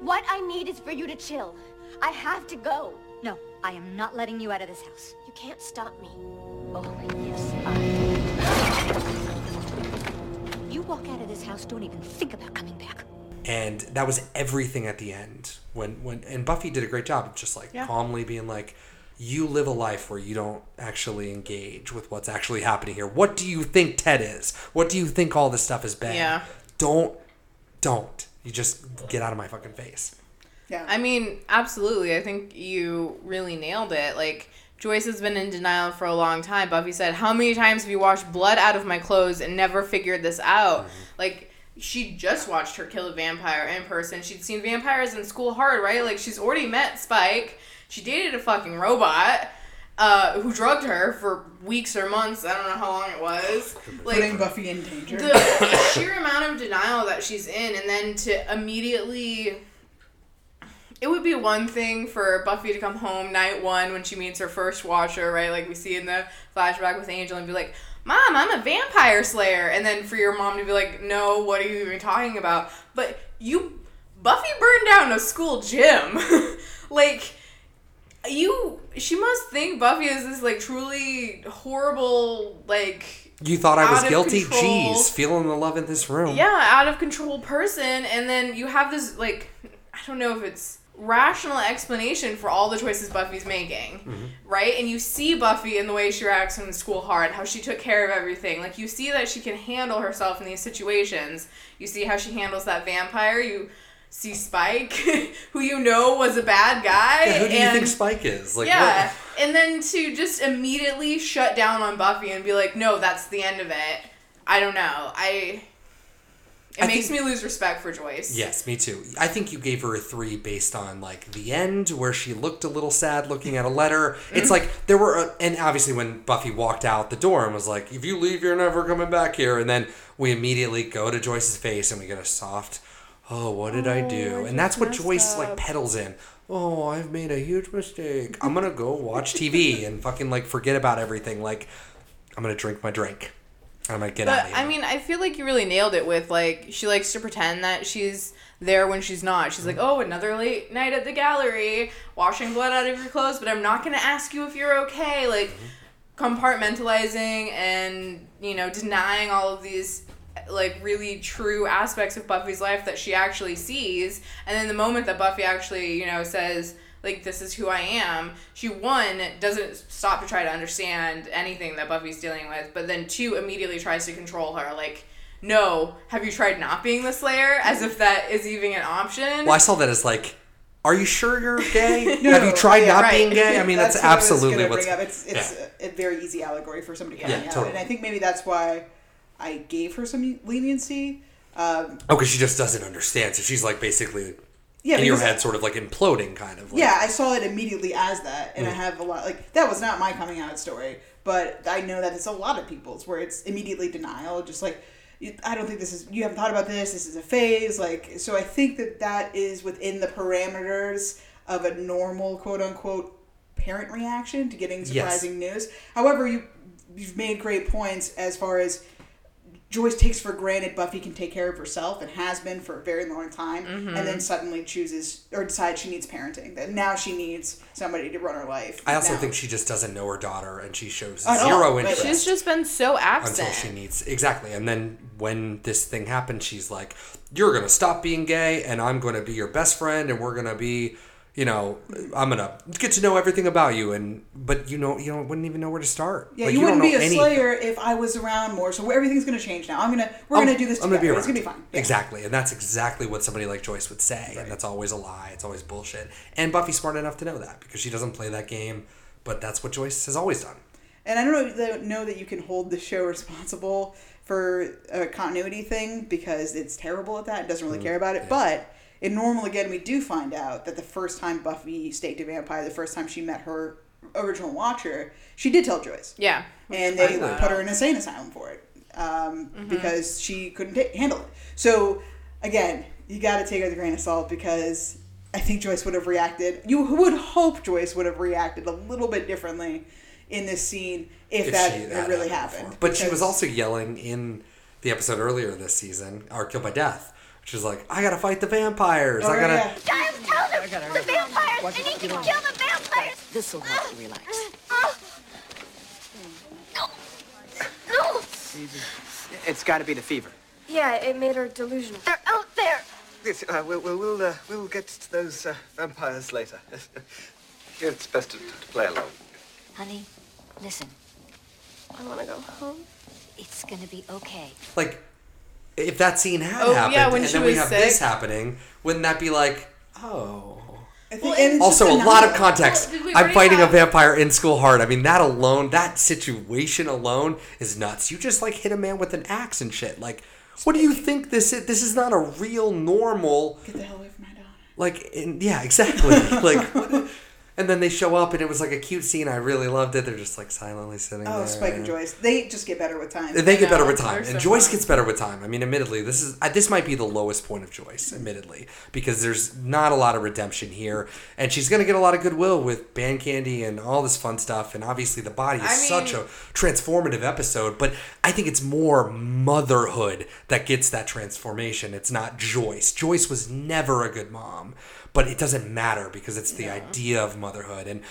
What I need is for you to chill. I have to go. No, I am not letting you out of this house. You can't stop me. Oh, yes, I. You walk out of this house, don't even think about coming back. And that was everything at the end. When when and Buffy did a great job of just like Yeah. calmly being like, you live a life where you don't actually engage with what's actually happening here. What do you think Ted is? What do you think all this stuff has been? Yeah. Don't don't. You just get out of my fucking face. Yeah. I mean, absolutely. I think you really nailed it. Like, Joyce has been in denial for a long time. Buffy said, How many times have you washed blood out of my clothes and never figured this out? Like, she just watched her kill a vampire in person. She'd seen vampires in school hard, right? Like, she's already met Spike. She dated a fucking robot. Uh, who drugged her for weeks or months? I don't know how long it was. Putting Like Buffy in danger. the sheer amount of denial that she's in, and then to immediately it would be one thing for Buffy to come home night one when she meets her first watcher, right? Like we see in the flashback with Angel and be like, Mom, I'm a vampire slayer. And then for your mom to be like, No, what are you even talking about? But you, Buffy burned down a school gym. like, you, she must think Buffy is this like truly horrible, like, You thought I was guilty? control. Jeez, feeling the love in this room. yeah, out of control person, and then you have this like I don't know if it's rational explanation for all the choices Buffy's making, mm-hmm. right? And you see Buffy in the way she reacts in school hard, how she took care of everything. Like you see that she can handle herself in these situations. You see how she handles that vampire. You see Spike, who you know was a bad guy. Yeah, who do you think Spike is? Like, yeah, what? and then to just immediately shut down on Buffy and be like, "No, that's the end of it." I don't know. I it I makes think- me lose respect for Joyce. Yes, me too. I think you gave her a three based on like the end where she looked a little sad looking at a letter. It's mm. like there were, a, and obviously when Buffy walked out the door and was like, "If you leave, you're never coming back here," and then we immediately go to Joyce's face and we get a soft, "Oh, what did I oh, do?" and that's what Joyce like pedals in. Oh, I've made a huge mistake. I'm gonna go watch TV and fucking like forget about everything. Like, I'm gonna drink my drink. I'm gonna get out But here. I mean, I feel like you really nailed it with like she likes to pretend that she's there when she's not. She's like, "Oh, another late night at the gallery, washing blood out of your clothes, but I'm not to ask you if you're okay." Like compartmentalizing and, you know, denying all of these like really true aspects of Buffy's life that she actually sees. And then the moment that Buffy actually, you know, says like this is who I am, she one doesn't stop to try to understand anything that Buffy's dealing with, but then two immediately tries to control her like no, have you tried not being the Slayer? As if that is even an option. Well, I saw that as like, are you sure you're gay? No, Have you tried yeah, not right. being gay? I mean, that's, what absolutely what's. bring up. It's it's yeah. a, a very easy allegory for somebody coming Yeah, out, totally. and I think maybe that's why I gave her some leniency. Um, Oh, because she just doesn't understand. So she's like basically yeah, in your head, sort of like imploding, kind of. Like, yeah, I saw it immediately as that, and I Mm. have a lot like that was not my coming out story, but I know that it's a lot of people's where it's immediately denial, just like I don't think this is you haven't thought about this. This is a phase, like so. I think that that is within the parameters of a normal quote unquote parent reaction to getting Yes. surprising news. However, you you've made great points as far as Joyce takes for granted Buffy can take care of herself and has been for a very long time, and mm-hmm. then suddenly chooses or decides she needs parenting. That now she needs somebody to run her life. I also now. think she just doesn't know her daughter, and she shows At all, zero right. interest She's just been so absent. until she needs exactly. And then when this thing happens, she's like, "You're gonna stop being gay, and I'm gonna be your best friend, and we're gonna be." You know, I'm gonna get to know everything about you, and but you know, you know, wouldn't even know where to start. Yeah, Like, you, don't wouldn't be a anything. Slayer if I was around more. So everything's gonna change now. I'm gonna we're I'm- gonna do this I'm together. gonna be it's gonna be around. fine. Yeah. Exactly, and that's exactly what somebody like Joyce would say, and that's always a lie. It's always bullshit. And Buffy's smart enough to know that because she doesn't play that game, but that's what Joyce has always done. And I don't know that, know that you can hold the show responsible for a continuity thing because it's terrible at that. It doesn't really Mm, care about it. But in Normal Again, we do find out that the first time Buffy staked a vampire, the first time she met her original watcher, she did tell Joyce. Yeah. And they saw put her in a insane asylum for it um, Mhm. because she couldn't ta handle it. So, again, you got to take it with a grain of salt because I think Joyce would have reacted. You would hope Joyce would have reacted a little bit differently in this scene if, If that she- had that really happened happened. But she was also yelling in the episode earlier this season, or Killed by Death. She was like, "I gotta fight the vampires. Oh, I gotta." Giles, tell them! The vampires! I need to kill the vampires! This'll help you relax. Oh. No! It's got to be the fever. Yeah, it made her delusional. They're out there! Yes, uh, we'll, we'll, we'll, uh, we'll get to those uh, vampires later. it's best to, to play along. Honey, listen. I want to go home. It's gonna be okay. like if that scene had Oh, yeah, happened when and she then we was have this happening wouldn't that be like oh. I think, and also a lot of context. Well, i'm fighting have- a vampire in school hard. I mean that alone that situation alone is nuts. You just like hit a man with an axe and shit. Like what do you think this is? This is not a real normal Get the hell away from my daughter. like in, yeah exactly. Like what, and then they show up and it was like a cute scene i really loved it they're just like silently sitting there. Oh, there Spike and Joyce. They just get better with time. they get better with time, and so Joyce fun. gets better with time. I mean, admittedly, this is this might be the lowest point of Joyce, admittedly, because there's not a lot of redemption here, and she's gonna get a lot of goodwill with band candy and all this fun stuff, and obviously the body is I such mean- a transformative episode. But I think it's more motherhood that gets that transformation. It's not Joyce. Joyce was never a good mom, but it doesn't matter because it's the idea of motherhood, and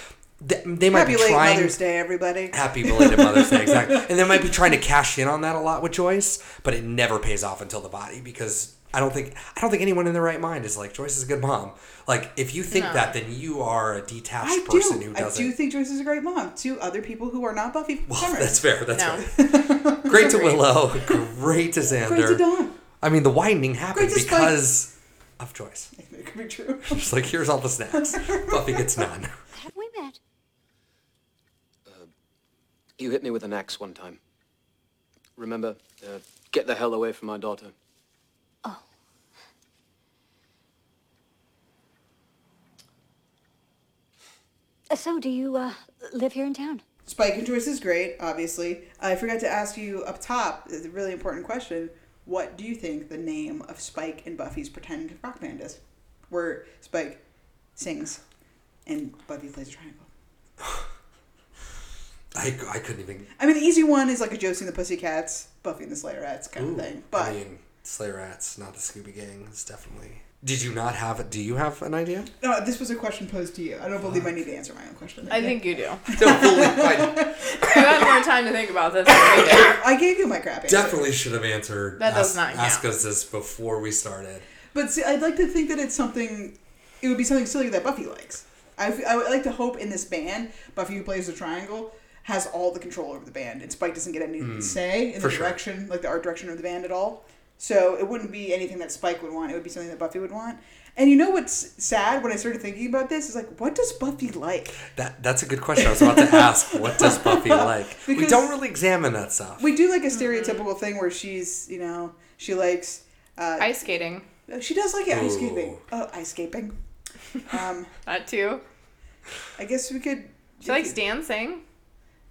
th- they might Happy be trying. Mother's Day, everybody. Happy belated Mother's Day, exactly. And they might be trying to cash in on that a lot with Joyce, but it never pays off until the body because I don't think I don't think anyone in their right mind is like Joyce is a good mom. Like if you think No. that, then you are a detached I person do. who doesn't. I do think Joyce is a great mom to other people who are not Buffy. well, Summers. that's fair. That's No. fair. Great to Willow. Great to Xander. Great to Dawn. I mean, the widening happened to Spike. Because of choice. It could be true. Just like here's all the snacks. Buffy gets none. Have we met? You hit me with an axe one time. Remember? Uh, get the hell away from my daughter. Oh. So, do you uh, live here in town? Spike and Joyce is great, obviously. I forgot to ask you up top, it's a really important question. What do you think the name of Spike and Buffy's pretend rock band is? Where Spike sings and Buffy plays a triangle. I, I couldn't even. I mean, the easy one is like a Josie and the Pussycats, Buffy and the Slayerettes kind Ooh, of thing. But I mean, Slayer Rats, not the Scooby Gang. It's definitely. Did you not have? Do you have an idea? no, this was a question posed to you. I don't believe I need to answer my own question. I think you do. Don't believe I you had more time to think about this than we did. I gave you my crap answer. definitely should have answered. That does ask, not ask us this before we started. But see, I'd like to think that it's something. It would be something silly that Buffy likes. I, f- I would like to hope in this band, Buffy who plays the triangle has all the control over the band, and Spike doesn't get any Mm, say in for the sure. direction, like the art direction of the band at all. So it wouldn't be anything that Spike would want. It would be something that Buffy would want. And you know what's sad when I started thinking about this is like, what does Buffy like? That that's a good question. I was about to ask. What does Buffy like? we don't really examine that stuff. We do like a stereotypical thing where she's, you know, she likes uh, Ice skating. She does like ice skating. Oh, ice skating. Um, that too. I guess we could. She likes dancing.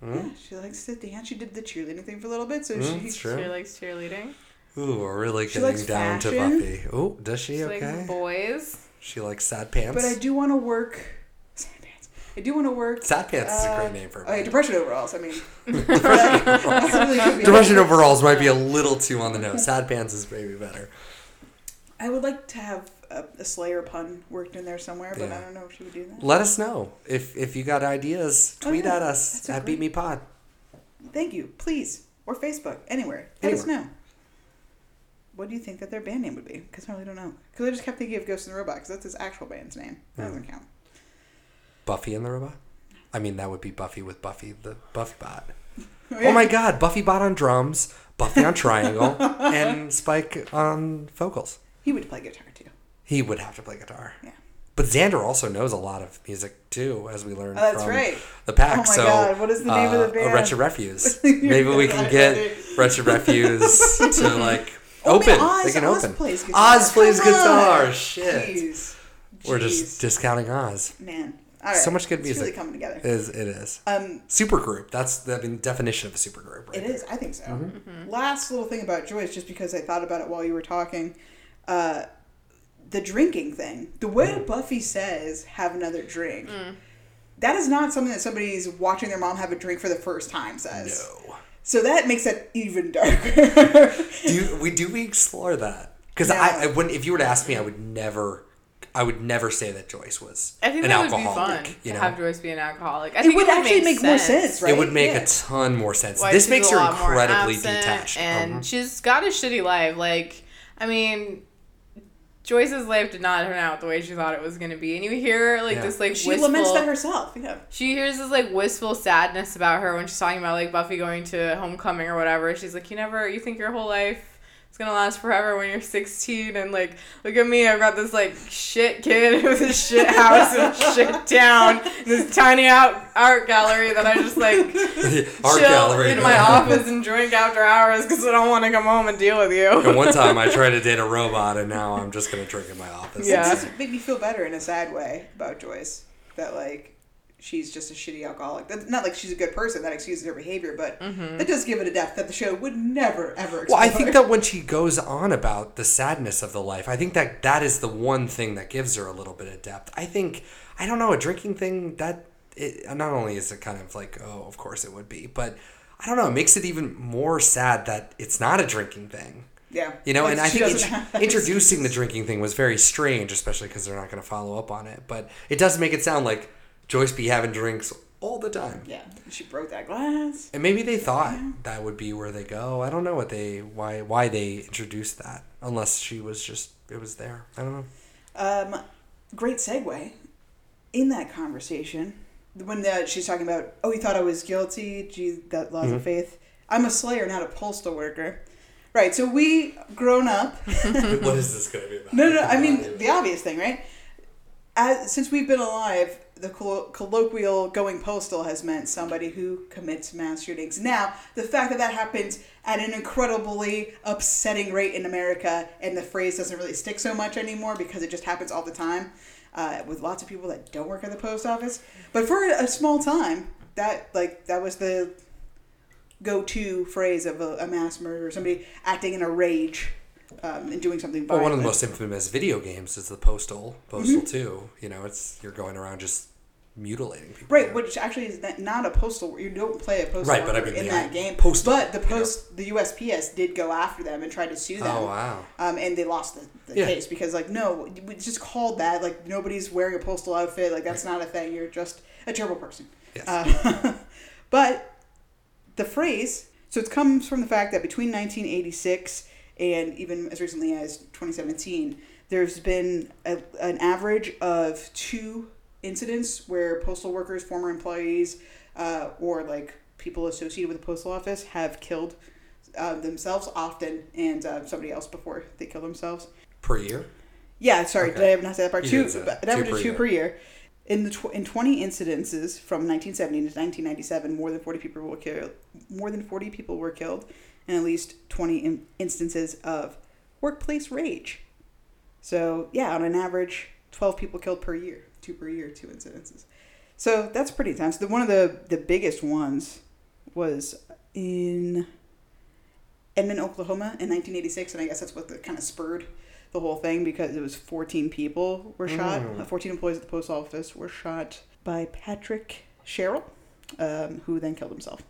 Yeah, she likes to dance. She did the cheerleading thing for a little bit, so Mm, she. it's true. She likes cheerleading. Ooh, we're really She getting likes down to fashion. Buffy. Oh, does she? She okay. likes boys. She likes sad pants. But I do want to work. Sad pants. I do want to work. Sad pants is a great uh, name for a Oh, yeah, band. depression overalls. I mean, That's really Depression overalls might be a little too on the nose. Sad pants is maybe better. I would like to have a, a Slayer pun worked in there somewhere, but I don't know if she would do that. Let us know if if you got ideas. Oh, Tweet yeah. at us That's at great- Beat Me Pod. Thank you, please, or Facebook, anywhere. Let us know. What do you think that their band name would be? Because I really don't know. Because I just kept thinking of Ghost in the Robot, because that's his actual band's name. That Hmm. doesn't count. Buffy and the Robot. I mean, that would be Buffy with Buffy the Buffy Bot. Oh, Oh my God, Buffy Bot on drums, Buffy on triangle, and Spike on vocals. He would play guitar too. He would have to play guitar. Yeah. But Xander also knows a lot of music too, as we learned Oh, that's from right. the pack. Oh my so, God, what is the name of the uh, band? Wretched Refuse. Maybe we can get Wretched Refuse to like Oh, man, open. Oz- they can Oz open. plays guitar. Oz plays Come guitar. on. Shit. Jeez. We're just discounting Oz. Man. All right. So much good It's music. really coming together. It is it is. Um, super group. That's the I mean, definition of a super group. Right It is. I think so. Mhm. Last little thing about Joyce, just because I thought about it while you were talking, uh, the drinking thing. The way Mm. Buffy says, "Have another drink." That is not something that somebody's watching their mom have a drink for the first time says. No. So that makes it even darker. do we do we explore that? Because No. I, I wouldn't. If you were to ask me, I would never. I would never say that Joyce was I think an that would be alcoholic. fun you to know, have Joyce be an alcoholic. I It think would actually make more sense, right? it would make Yeah. a ton more sense. Why this makes her incredibly detached. and Um, she's got a shitty life. Like, I mean, Joyce's life did not turn out the way she thought it was going to be, and you hear like Yeah. this like she wistful, laments that herself. Yeah. She hears this like wistful sadness about her when she's talking about like Buffy going to homecoming or whatever. She's like, you never, you think your whole life is gonna last forever when you're 16, and like, look at me, I've got this like shit kid with a shit house and shit town, and this tiny out art gallery that I just like Art chill gallery. in my office and drink after hours because I don't want to come home and deal with you. and one time I tried to date a robot, and now I'm just gonna drink in my office. It Yeah. does make me feel better in a sad way about Joyce. That like she's just a shitty alcoholic. That's not like she's a good person. That excuses her behavior, but mm-hmm. that does give it a depth that the show would never ever. Explore. Well, I think that when she goes on about the sadness of the life, I think that that is the one thing that gives her a little bit of depth. I think I don't know a drinking thing that it, not only is it kind of like oh of course it would be, but I don't know it makes it even more sad that it's not a drinking thing. Yeah. You know, and I think int- introducing the drinking thing was very strange, especially because they're not going to follow up on it. But it does make it sound like Joyce be having drinks all the time. Yeah, she broke that glass. And maybe they thought that would be where they go. I don't know what they why why they introduced that unless she was just it was there. I don't know. Um, great segue. In that conversation, when the, she's talking about, oh, you thought I was guilty, gee, that laws of Mhm. faith. I'm a slayer, not a postal worker. Right, so we grown up. what is this going to be about? No, no, I mean the obvious thing, right? As, since we've been alive, the collo- colloquial going postal has meant somebody who commits mass shootings. Now, the fact that that happens at an incredibly upsetting rate in America, and the phrase doesn't really stick so much anymore because it just happens all the time uh, with lots of people that don't work at the post office. But for a small time, that like that was the go-to phrase of a, a mass murder, somebody acting in a rage um, and doing something Well, one of the most infamous video games is the Postal. Postal Mhm. Two. You know, it's you're going around just mutilating people. Right, which actually is not- a postal. You don't play a postal Right, but I mean in that game. postal, but the post, the USPS did go after them and tried to sue them. Oh, wow. Um, and they lost the, the Yeah. case because like no, we just called that. Like nobody's wearing a postal outfit. Like that's not a thing. You're just a terrible person. Yes. Uh, but the phrase, so it comes from the fact that between 1986 and even as recently as 2017, there's been a, an average of two incidents where postal workers, former employees, uh, or like people associated with the postal office have killed uh, themselves often and uh, somebody else before they kill themselves. per year. Yeah, sorry, Okay. did I have not say that part? You Two, say that. an average Two of per two year. per year. In the tw- in twenty incidences from 1970 to 1997, more than 40 people were killed. More than 40 people were killed, and at least 20 in- instances of workplace rage. So yeah, on an average, 12 people killed per year, two per year, two incidences. So that's pretty intense. The one of the the biggest ones was in Edmond, Oklahoma, in 1986, and I guess that's what the, kind of spurred the whole thing because it was 14 people were shot. Mm. Uh, 14 employees at the post office were shot by Patrick Sherrill, um, who then killed himself.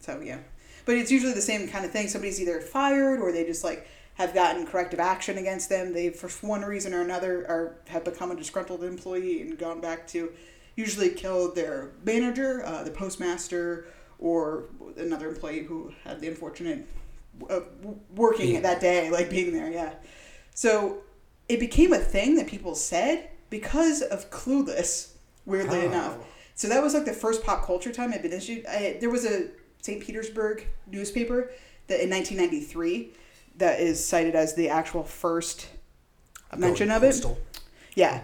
So yeah, but it's usually the same kind of thing. Somebody's either fired or they just like have gotten corrective action against them. They, for one reason or another, are have become a disgruntled employee and gone back to usually kill their manager, uh, the postmaster, or another employee who had the unfortunate uh, working Being that day, like being there. Yeah. So it became a thing that people said because of Clueless. Weirdly Oh. enough. So that was like the first pop culture time I'd been issued. I, there was a St. Petersburg newspaper that in 1993 that is cited as the actual first mention Going of it. postal. Yeah,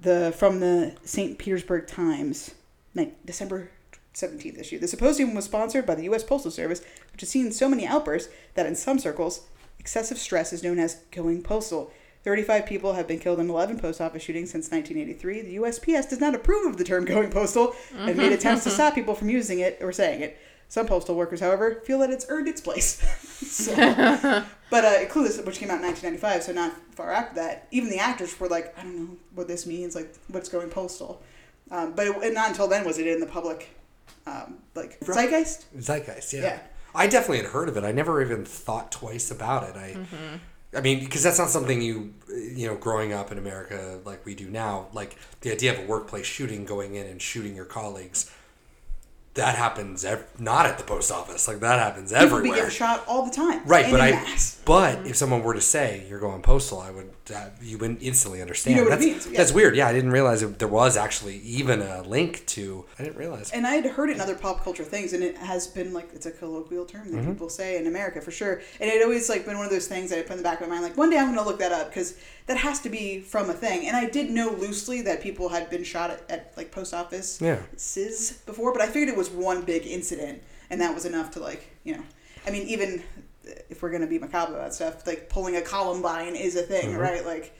the from the St. Petersburg Times, ni- December 17th issue. The symposium was sponsored by the U.S. Postal Service, which has seen so many outbursts that in some circles, excessive stress is known as going postal. 35 people have been killed in 11 post office shootings since 1983. The USPS does not approve of the term going postal and made mm-hmm. attempts to stop people from using it or saying it. Some postal workers, however, feel that it's earned its place. So- but uh, Clueless, which came out in 1995, so not far after that, even the actors were like, I don't know what this means, like what's going postal. Um, but it, not until then was it in the public, um, like zeitgeist. Zeitgeist, yeah. Yeah. I definitely had heard of it. I never even thought twice about it. I, Mm-hmm. I mean, because that's not something you, you know, growing up in America like we do now. Like the idea of a workplace shooting, going in and shooting your colleagues, that happens ev- not at the post office. Like that happens everywhere. People getting shot all the time. Right, but I, mass. But if someone were to say you're going postal, I would, uh, you would instantly understand. You know that's, means, yeah. that's weird. Yeah, I didn't realize it, there was actually even a link to. I didn't realize. And I had heard it in other pop culture things, and it has been like it's a colloquial term that Mhm. people say in America for sure. And it always like been one of those things that I put in the back of my mind, like one day I'm going to look that up because that has to be from a thing. And I did know loosely that people had been shot at, at like post office Yeah. SIS before, but I figured it was one big incident, and that was enough to like you know, I mean even if we're gonna be macabre about stuff, like pulling a Columbine is a thing, Mhm. right? Like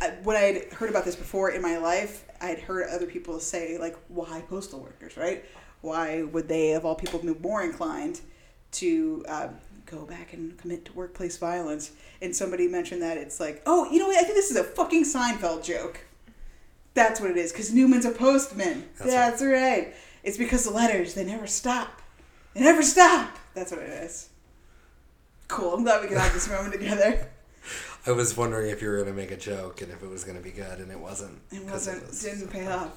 I, when I had heard about this before in my life, I had heard other people say like, why postal workers, right? Why would they, of all people, be more inclined to uh, go back and commit to workplace violence? And somebody mentioned that it's like, oh, you know what? I think this is a fucking Seinfeld joke. That's what it is, because Newman's a postman. That's, right. It's because the letters, they never stop. They never stop. That's what it is. Cool. I'm glad we could have this moment together. I was wondering if you were going to make a joke and if it was going to be good, and it wasn't. It wasn't, didn't pay off.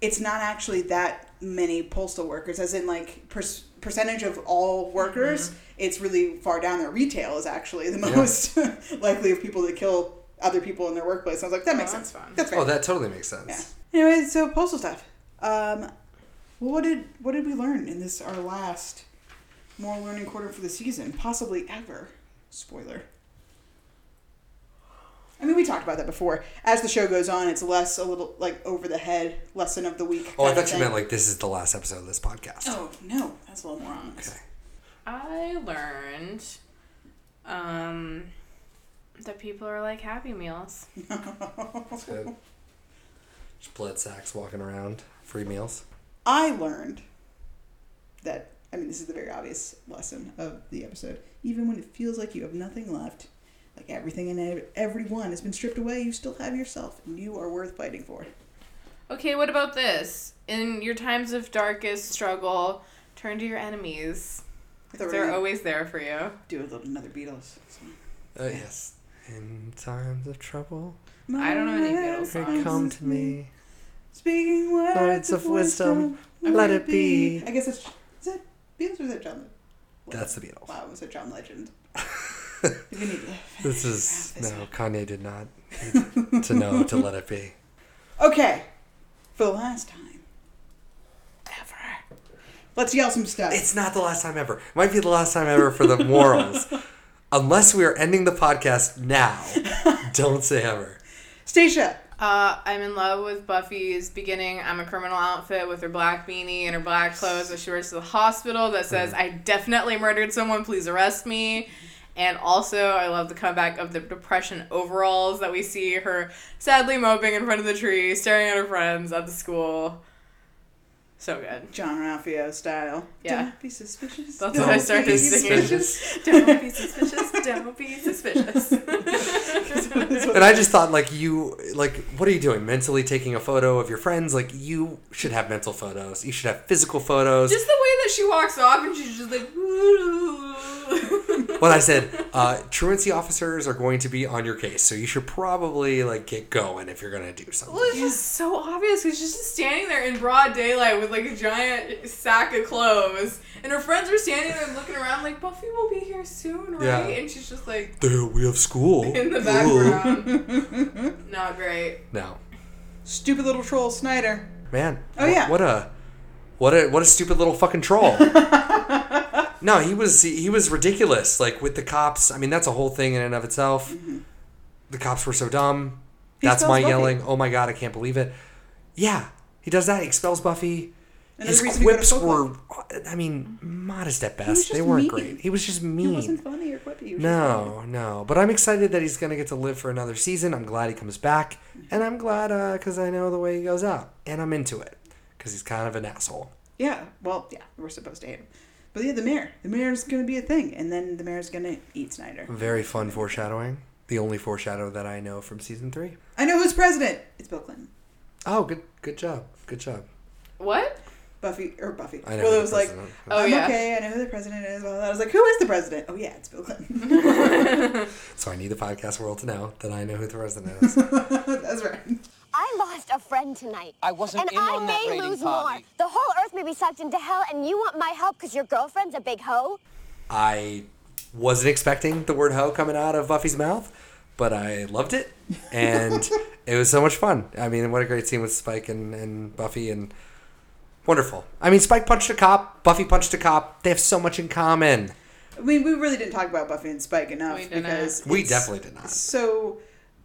it's not actually that many postal workers, as in like per- percentage of all workers. It's really far down there. Retail is actually the Yeah. most likely of people to kill other people in their workplace. I was like, that makes Oh, that's sense. fun. That's fair. Oh, that totally makes sense. Yeah. Anyway, so postal stuff. Um, well, what did what did we learn in this our last moral learning quarter for the season, possibly ever? Spoiler. I mean, we talked about that before. As the show goes on, it's less a little like over the head lesson of the week. Oh, I thought you thing. meant like this is the last episode of this podcast. Oh no, that's a little more honest. Okay. I learned um, that people are like Happy Meals. That's good. Just blood sacks walking around, free meals. I learned that I mean this is the very obvious lesson of the episode. Even when it feels like you have nothing left, like everything and everyone has been stripped away, you still have yourself, and you are worth fighting for. Okay, what about this? In your times of darkest struggle, turn to your enemies. They're They're always there for you. Do a little another Beatles. song. Uh, yes. In times of trouble, I don't know any Beatles pray songs. come to me. Speaking words, Words of wisdom, let let it it be. I guess it's is that Beatles or is that John? That's the Beatles. Wow, was it John Legend? This is no. Kanye did not to know to let it be. Okay, for the last time ever, let's yell some stuff. It's not the last time ever. Might be the last time ever for the morals. Unless we are ending the podcast now, don't say ever. Stacia. Uh, I'm in love with Buffy's beginning I'm a criminal outfit with her black beanie and her black clothes that she wears to the hospital that says, I definitely murdered someone, please arrest me. And also, I love the comeback of the depression overalls that we see her sadly moping in front of the tree, staring at her friends at the school. So good. Jean-Ralphio style. Yeah. Don't be suspicious. That's Don't what I be started singing. suspicious. Don't be suspicious. Don't be suspicious. And I just thought, like, you, like, what are you doing? Mentally taking a photo of your friends? Like, you should have mental photos. You should have physical photos. Just the way that she walks off and she's just like. when I said uh, truancy officers are going to be on your case, so you should probably like get going if you're gonna do something. Well, it's just so obvious because she's just standing there in broad daylight with like a giant sack of clothes, and her friends are standing there looking around like Buffy will be here soon, right? Yeah. And she's just like There, we have school in the Ooh. background. Not great. No, Stupid little troll Snyder. man. Oh, wh- yeah. What a, what a, what a stupid little fucking troll. No, he was he was ridiculous. Like with the cops. I mean, that's a whole thing in and of itself. Mm-hmm. The cops were so dumb. He That's my Buffy. yelling. Oh my god, I can't believe it. Yeah, he does that. He expels Buffy. Another His reason to go to quips were. I mean, modest at best. They weren't mean. great. He was just mean. He wasn't funny or quippy. He was just No, no. But I'm excited that he's going to get to live for another season. I'm glad he comes back. Mm-hmm. And I'm glad uh, because I know the way he goes out. And I'm into it because he's kind of an asshole. Yeah, well, yeah, we're supposed to hate him. But yeah, the mayor. The mayor's going to be a thing, and then the mayor's going to eat Snyder. Very fun foreshadowing. The only foreshadow that I know from season three. I know who's president. It's Bill Clinton. Oh, good good job. Good job. What? Buffy or Buffy. I know well, who it the was like, president is. Oh, I'm yeah. okay. I know who the president is. Well, I was like, who is the president? Oh yeah, it's Bill Clinton. So I need the podcast world to know that I know who the president is. That's right. I lost a friend tonight. I wasn't and in I on that may lose party. more. The whole earth may be sucked into hell, and you want my help because your girlfriend's a big hoe? I wasn't expecting the word hoe coming out of Buffy's mouth, but I loved it. And it was so much fun. I mean, what a great scene with Spike and, and Buffy and wonderful. I mean, Spike punched a cop, Buffy punched a cop. They have so much in common. I mean, we really didn't talk about Buffy and Spike enough We because We definitely did not. So,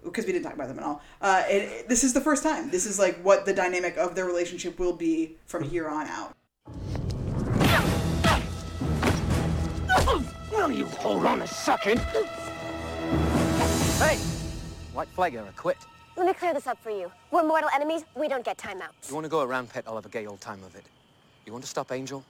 because we didn't talk about them at all. Uh, it, it- this is the first time. This is like what the dynamic of their relationship will be from here on out. Will you hold on a second? Hey! White flag era, quit. Let me clear this up for you. We're mortal enemies. We don't get timeouts. You want to go around pet? I'll have a gay old time of it. You want to stop Angel?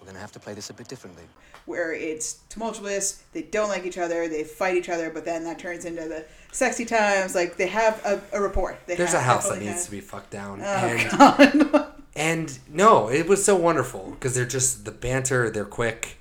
We're going to have to play this a bit differently. Where it's tumultuous, they don't like each other, they fight each other, but then that turns into the sexy times. Like they have a, a rapport. They There's a house that needs have- to be fucked down. Oh and, God. and no, it was so wonderful because they're just the banter, they're quick,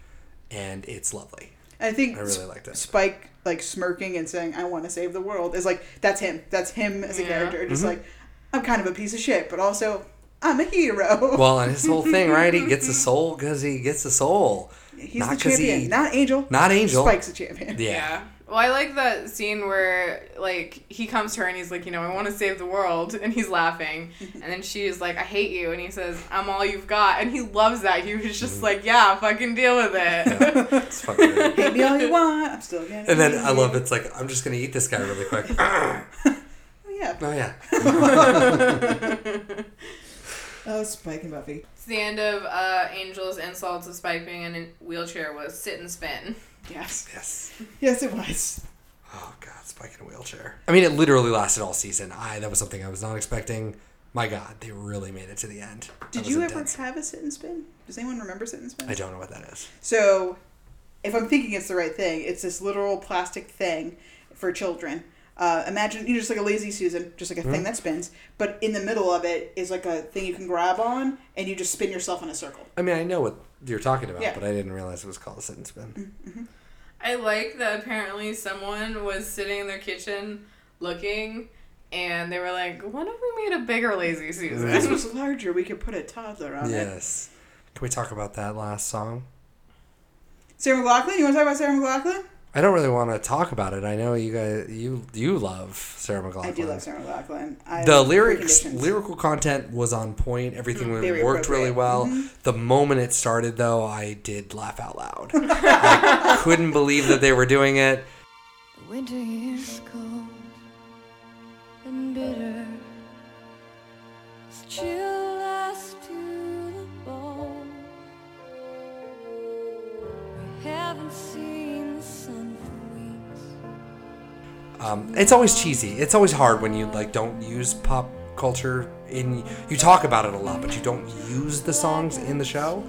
and it's lovely. I think I really liked it. Spike like smirking and saying, "I want to save the world" is like that's him. That's him as a Yeah. character. Just Mhm. like I'm kind of a piece of shit, but also I'm a hero. Well, and his whole thing, right? He gets a soul because he gets a soul. He's not the 'cause champion, he- not Angel. Not Angel. Spike's the champion. Yeah. Well, I like that scene where like he comes to her and he's like, you know, I want to save the world, and he's laughing, and then she's like, I hate you, and he says, I'm all you've got, and he loves that. He was Mm-hmm. just like, yeah, fucking deal with it. It's fucking great. Hate me all you want. I'm still gonna. And then I you. love it's like I'm just gonna eat this guy really quick. Oh yeah. oh yeah. Oh, Spike and Buffy. It's the end of uh, Angel's insults of Spike being in a wheelchair was sit and spin. Yes. Yes. Yes, it was. Oh god, Spike in a wheelchair. I mean, it literally lasted all season. I that was something I was not expecting. My god, they really made it to the end. That Did was you ever intense. have a sit and spin? Does anyone remember sit and spin? I don't know what that is. So, if I'm thinking it's the right thing, it's this literal plastic thing for children. Uh, imagine you know, just like a lazy Susan, just like a thing Mhm. that spins, but in the middle of it is like a thing you can grab on, and you just spin yourself in a circle. I mean, I know what you're talking about, Yeah. but I didn't realize it was called a sit and spin. I like that apparently someone was sitting in their kitchen looking and they were like, what if we made a bigger Lazy Susan? this was larger, we could put a toddler on it. Yes. Can we talk about that last song? Sarah McLachlan, you want to talk about Sarah McLachlan? I don't really want to talk about it. I know you guys, you you love Sarah McLachlan. I do love Sarah McLachlan. I the lyrics, preconditions. lyrical content was on point. Everything Mm, worked really appropriate. well. Mhm. The moment it started, though, I did laugh out loud. I couldn't believe that they were doing it. Winter is cold and bitter. It's chill us to the bone. We haven't seen Um, it's always cheesy. It's always hard when you like don't use pop culture in. You talk about it a lot, but you don't use the songs in the show.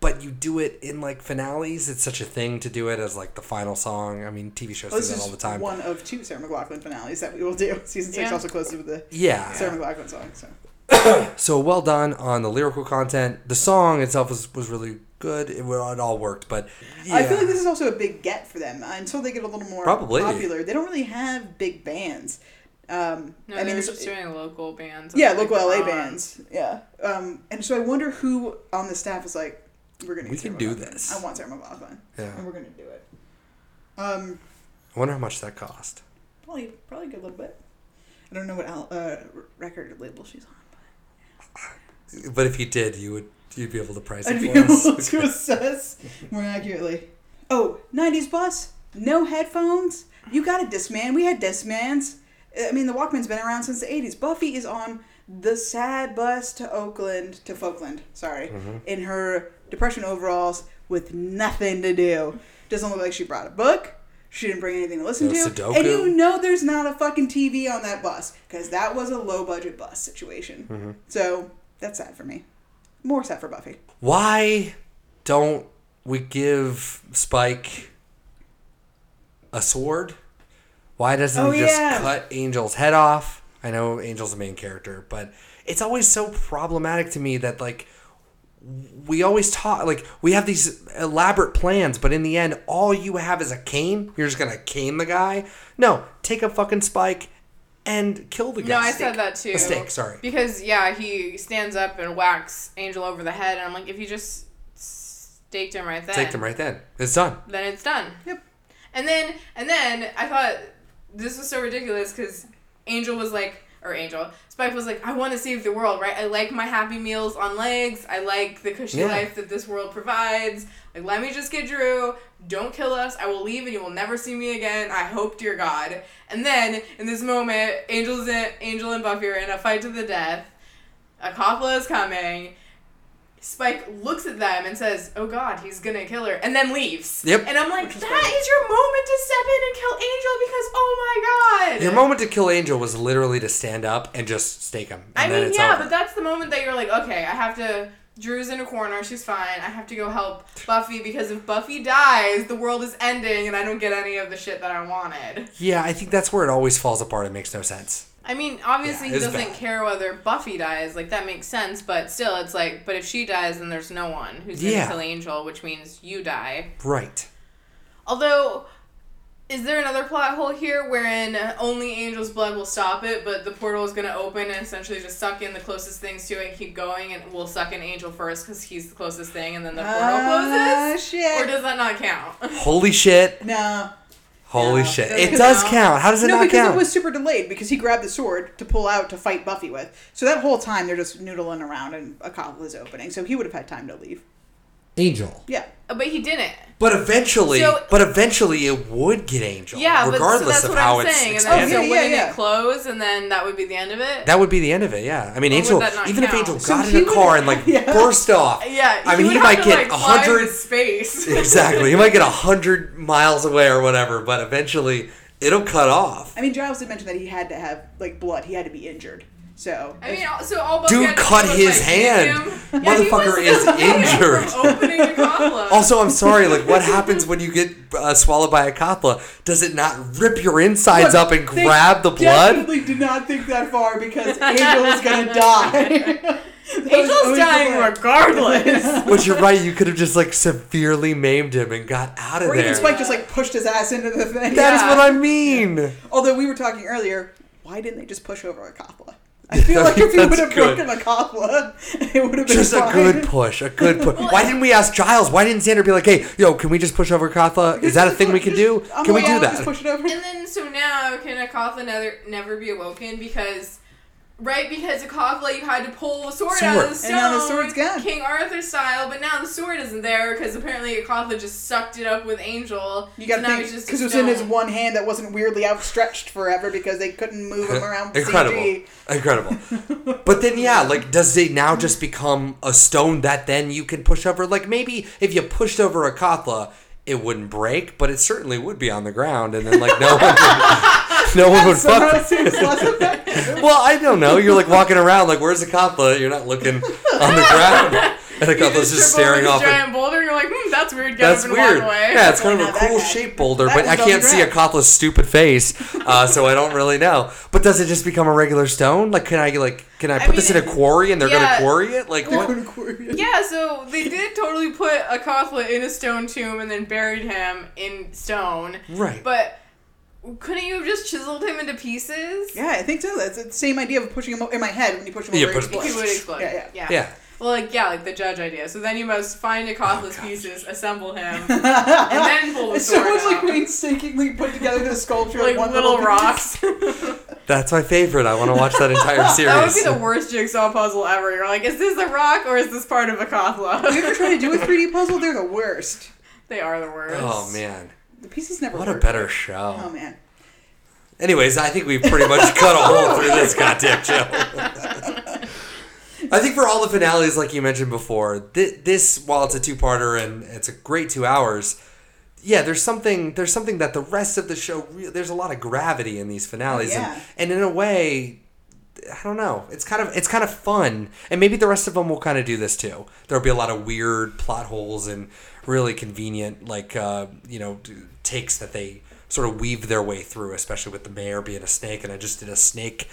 But you do it in like finales. It's such a thing to do it as like the final song. I mean, TV shows Well, do this that is all the time. one of two Sarah McLachlan finales that we will do. Season six Yeah. also closes with the Yeah. Sarah McLachlan song. So So well done on the lyrical content. The song itself was, was really good. It, wa- it all worked, but yeah. I feel like this is also a big get for them uh, until they get a little more Probably. popular. They don't really have big bands. Um, No, I mean, they're just doing local bands. yeah, like local LA Ron. bands. Yeah, um, and so I wonder who on the staff is like, we're gonna. We Sarah can do this. I want Sarah McLachlan. Yeah. and we're gonna do it. Um, I wonder how much that cost. probably probably a good little bit. I don't know what al- uh, record label she's on. But. But if you did, you would you'd be able to price it I'd be for us. able to assess more accurately. Oh, 90s bus? No headphones? You got a Discman. We had Discmans. I mean, the Walkman's been around since the 80s. Buffy is on the sad bus to Oakland, to Folkland, sorry, Mhm. in her depression overalls with nothing to do. Doesn't look like she brought a book. She didn't bring anything to listen No to. Sudoku. And you know there's not a fucking TV on that bus because that was a low budget bus situation. Mhm. So that's sad for me. More sad for Buffy. Why don't we give Spike a sword? Why doesn't Oh, he just yeah. cut Angel's head off? I know Angel's the main character, but it's always so problematic to me that like we always talk like we have these elaborate plans, but in the end, all you have is a cane. You're just gonna cane the guy. No, take a fucking spike and kill the guy. No, I said that too. A stake, sorry. Because yeah, he stands up and whacks Angel over the head, and I'm like, if you just staked him right then, Take him right then. It's done. then it's done. Yep. And then and then I thought this was so ridiculous because Angel was like, or Angel Spike was like, I want to save the world, right? I like my Happy Meals on legs. I like the cushy Yeah. life that this world provides. Like, let me just get Dru. Don't kill us. I will leave, and you will never see me again. I hope, dear God. And then in this moment, Angel's in, Angel and Buffy are in a fight to the death. Acathla is coming. Spike looks at them and says, "Oh God, he's gonna kill her," and then leaves. Yep. And I'm like, "That is your moment to step in and kill Angel because, oh my God." Your moment to kill Angel was literally to stand up and just stake him. And I then mean, it's yeah, over. but that's the moment that you're like, okay, I have to. Dru's in a corner. She's fine. I have to go help Buffy because if Buffy dies, the world is ending, and I don't get any of the shit that I wanted. Yeah, I think that's where it always falls apart. It makes no sense. I mean, obviously Yeah, he doesn't bad. care whether Buffy dies. Like that makes sense, but still, it's like, but if she dies, then there's no one who's Yeah. gonna kill Angel, which means you die. Right. Although, Is there another plot hole here wherein only Angel's blood will stop it, but the portal is going to open and essentially just suck in the closest things to it and keep going, and we'll suck in Angel first because he's the closest thing, and then the portal Ah, closes? shit. Or does that not count? Holy shit! No. Holy shit! It it does count? count. How does it no, not because it was super delayed because he grabbed the sword to pull out to fight Buffy with. So that whole time they're just noodling around and Acathla is opening. So he would have had time to leave. Angel. Yeah. Uh, but he didn't. But eventually, So- but eventually, it would get Angel. Yeah, but so regardless that's of what how I'm it's saying. And expanded. then, so Oh, yeah, wouldn't yeah, yeah. it close, and then that would be the end of it? That would be the end of it. Yeah, I mean, Or would Angel. that not Even if count? Angel So got he in a would- car and like yeah. burst off. yeah, I mean, would he have might to, get like, a fly hundred. space. exactly, he might get a hundred miles away or whatever, but eventually it'll cut off. I mean, Giles did mention that he had to have like blood. He had to be injured. So I mean, so all Buffy Dude had to cut his like, hand. him. Yeah, Motherfucker was is injured. From opening to Acathla. Also, I'm sorry. Like, what happens when you get uh, swallowed by Acathla? Does it not rip your insides up and grab the blood? Definitely did not think that far because Angel is gonna die. Angel's dying regardless. Which you're right. You could have just like severely maimed him and got out of Or there. even Spike just like pushed his ass into the thing. That is what I mean. Although we were talking earlier, why didn't they just push over Acathla? I feel like if he would have good. broken Acathla, it would have been Just a fine. good push, a good push. Why didn't we ask Giles? Why didn't Xander be like, "Hey, yo, can we just push over Acathla? Is that a thing we can do? Can we do oh, yeah, that?" Just push it over. And then, so now, can Acathla never, never be awoken? Because, right, because Acathla, you had to pull the sword, out of the stone. And now the sword's gone. King Arthur style, but now the sword isn't there because apparently Acathla just sucked it up with Angel. You gotta so think he's because it was in his one hand that wasn't weirdly outstretched forever because they couldn't move him around. Incredible, CG. incredible. But then, yeah, like, does it now just become a stone that then you can push over? Like, maybe if you pushed over Acathla, it wouldn't break, but it certainly would be on the ground, and then like no one, would, no one would Somehow fuck. seems less. Well, I don't know. You're like walking around, like, where's the Acathla? You're not looking on the ground, and the You Acathla's just staring this off. at- giant boulder, and you're like, hmm, that's weird. Get That's up and weird. walk away. Yeah, it's kind of a cool guy. shaped boulder, That but I can't see a ground. Stupid face, uh, so I don't really know. But does it just become a regular stone? Like, can I like can I put this in a quarry and they're yeah. gonna quarry it? Like, what? Yeah, so they did totally put a Acathla in a stone tomb and then buried him in stone. Right. But couldn't you have just chiseled him into pieces? Yeah, I think so. That's the same idea of pushing him in my head when you push him Yeah, over. push- he explodes. He would explode. Yeah, yeah. yeah. Yeah. Well, like yeah, like the judge idea. So then you must find Acathla's Oh, pieces, assemble him, and then pull the It's so sword much like out. painstakingly put together the sculpture like one little piece. rocks. That's my favorite. I want to watch that entire series. that would be the worst jigsaw puzzle ever. You're like, is this a rock or is this part of You Acathla? ever try to do a 3D puzzle? They're the worst. they are the worst. oh man, The pieces never what a better show. Oh man. Anyways, I think we've pretty much cut a hole through this goddamn show. I think for all the finales, like you mentioned before, thi- this while it's a two-parter and it's a great two hours, yeah, there's something there's something that the rest of the show re- there's a lot of gravity in these finales, yeah. and, and in a way, I don't know, it's kind of it's kind of fun, and maybe the rest of them will kind of do this too. There'll be a lot of weird plot holes and really convenient like uh, you know takes that they sort of weave their way through, especially with the mayor being a snake, and I just did a snake.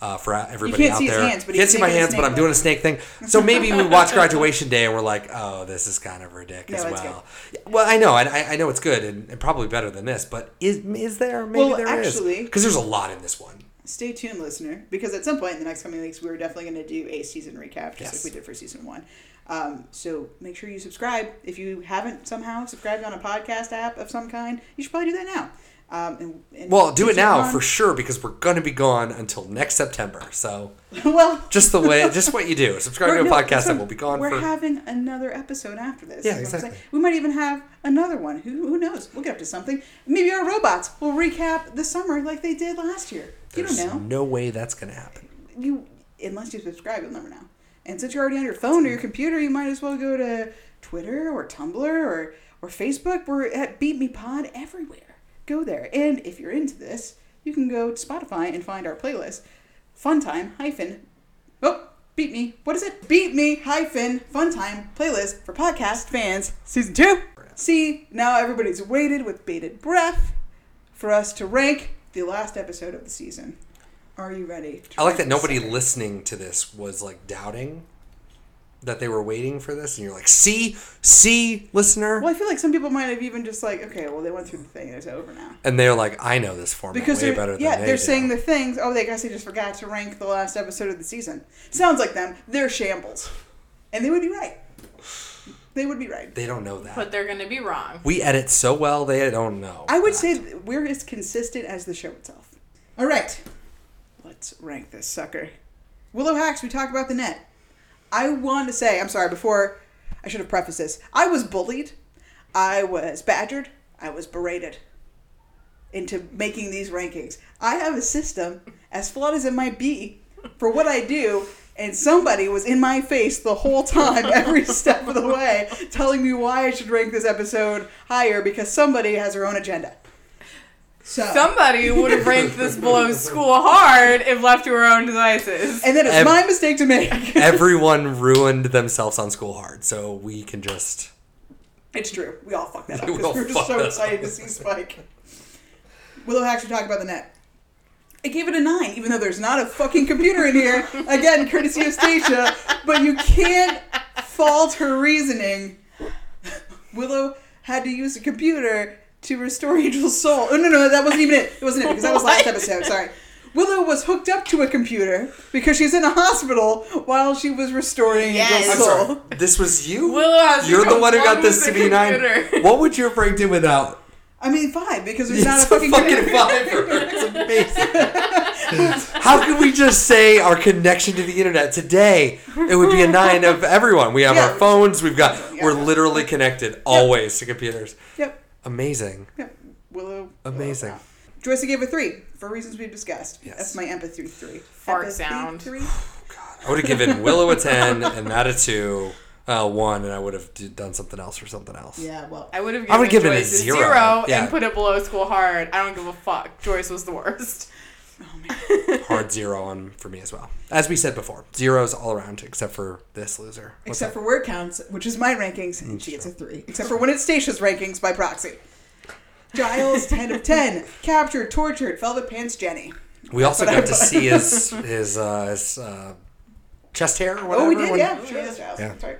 Uh, for everybody can't out there, hands, but can't see my hands, but I'm doing a snake thing. So maybe we watch Graduation Day and we're like, oh, this is kind of ridiculous No, as well. Well, I know, and I, I know it's good and, and probably better than this, but is is there? Maybe Well, there is actually- because there's a lot in this one. Stay tuned, listener, because at some point in the next coming weeks, we're definitely going to do a season recap, just Yes. like we did for season one. Um, so make sure you subscribe. If you haven't somehow subscribed on a podcast app of some kind, you should probably do that now. Um, and, and Well, do it now on- for sure because we're gonna be gone until next September. So well, just the way, just what you do. Subscribe to a no, podcast that will be gone We're for. having another episode after this. Yeah, is what I'm exactly. We might even have another one. Who, who knows? We'll get up to something. Maybe our robots will recap the summer like they did last year. You don't know. no way that's gonna happen. you unless you subscribe, you'll never know. And since you're already on your phone or your computer, you might as well go to Twitter or Tumblr or or Facebook. We're at Beat Me Pod everywhere. Go there. And if you're into this, you can go to Spotify and find our playlist. Funtime hyphen Oh, beat me. What is it? Beat me hyphen funtime playlist for podcast fans season two. See, now everybody's waited with bated breath for us to rank the last episode of the season. Are you ready? I like that nobody second? listening to this was like doubting. that they were waiting for this, and you're like, see, see, listener, Well, I feel like some people might have even just like, okay, well, they went through the thing. It's over now. and they're like, I know this format Because way they're, better than yeah, they they're do. saying the things. Oh, they guess they just forgot to rank the last episode of the season. Sounds like them. They're shambles, and they would be right. They would be right. they don't know that. But they're gonna be wrong. we edit so well, they don't know. I would say we're as consistent as the show itself. All right, let's rank this sucker. Willow Hacks. We talked about the net. I want to say, I'm sorry. Before I should have prefaced this. I was bullied. I was badgered. I was berated into making these rankings. I have a system, as flawed as it might be, for what I do. And somebody was in my face the whole time, every step of the way, telling me why I should rank this episode higher because somebody has their own agenda. So Somebody would have ranked this below school hard if left to her own devices. And then it's Ev- my mistake to make. Everyone ruined themselves on School Hard, so we can just. It's true. We all fucked that up We because all we were just fucked so that excited up. to see Spike. Willow Hacks, we talk about the net. I gave it a nine, even though there's not a fucking computer in here. Again, courtesy of Stacia. But you can't fault her reasoning. Willow had to use a computer to restore Angel's soul. Oh no, no, that wasn't even it. It wasn't it because that was last episode. Sorry. Willow was hooked up to a computer because she's in a hospital while she was restoring Yes. Angel's I'm soul. This was you? Willow has You're the one who got this to be nine. What would your have do without? I mean, five because there's It's not a a fucking, fucking five for her. It's amazing. How can we just say our connection to the internet today? It would be a nine of everyone. We have Yeah. our phones. We've got. We're literally connected always to computers. Yep. Amazing. Yep. Willow. Amazing. Joyce, gave a three for reasons we've discussed. Yes. That's my empathy three. Fart Empathy sound. Three. I would have given Willow a ten and that a two, uh, one, and I would have d- done something else for something else. Yeah. Well. I would have I given, would give it a Joyce zero. Yeah. and put it below school hard. I don't give a fuck. Joyce was the worst. Hard zero on for me as well. As we said before, zeros all around except for this loser. What's Except that? for where it counts, which is my rankings, and she gets a three. Except for when it's Stacia's rankings by proxy. Giles, 10 of 10. Captured, tortured, Velvet Pants Jenny. We also That's what got to see his his uh, his uh, chest hair or whatever. Oh, we did, when- yeah. She is Giles. Yeah. Right.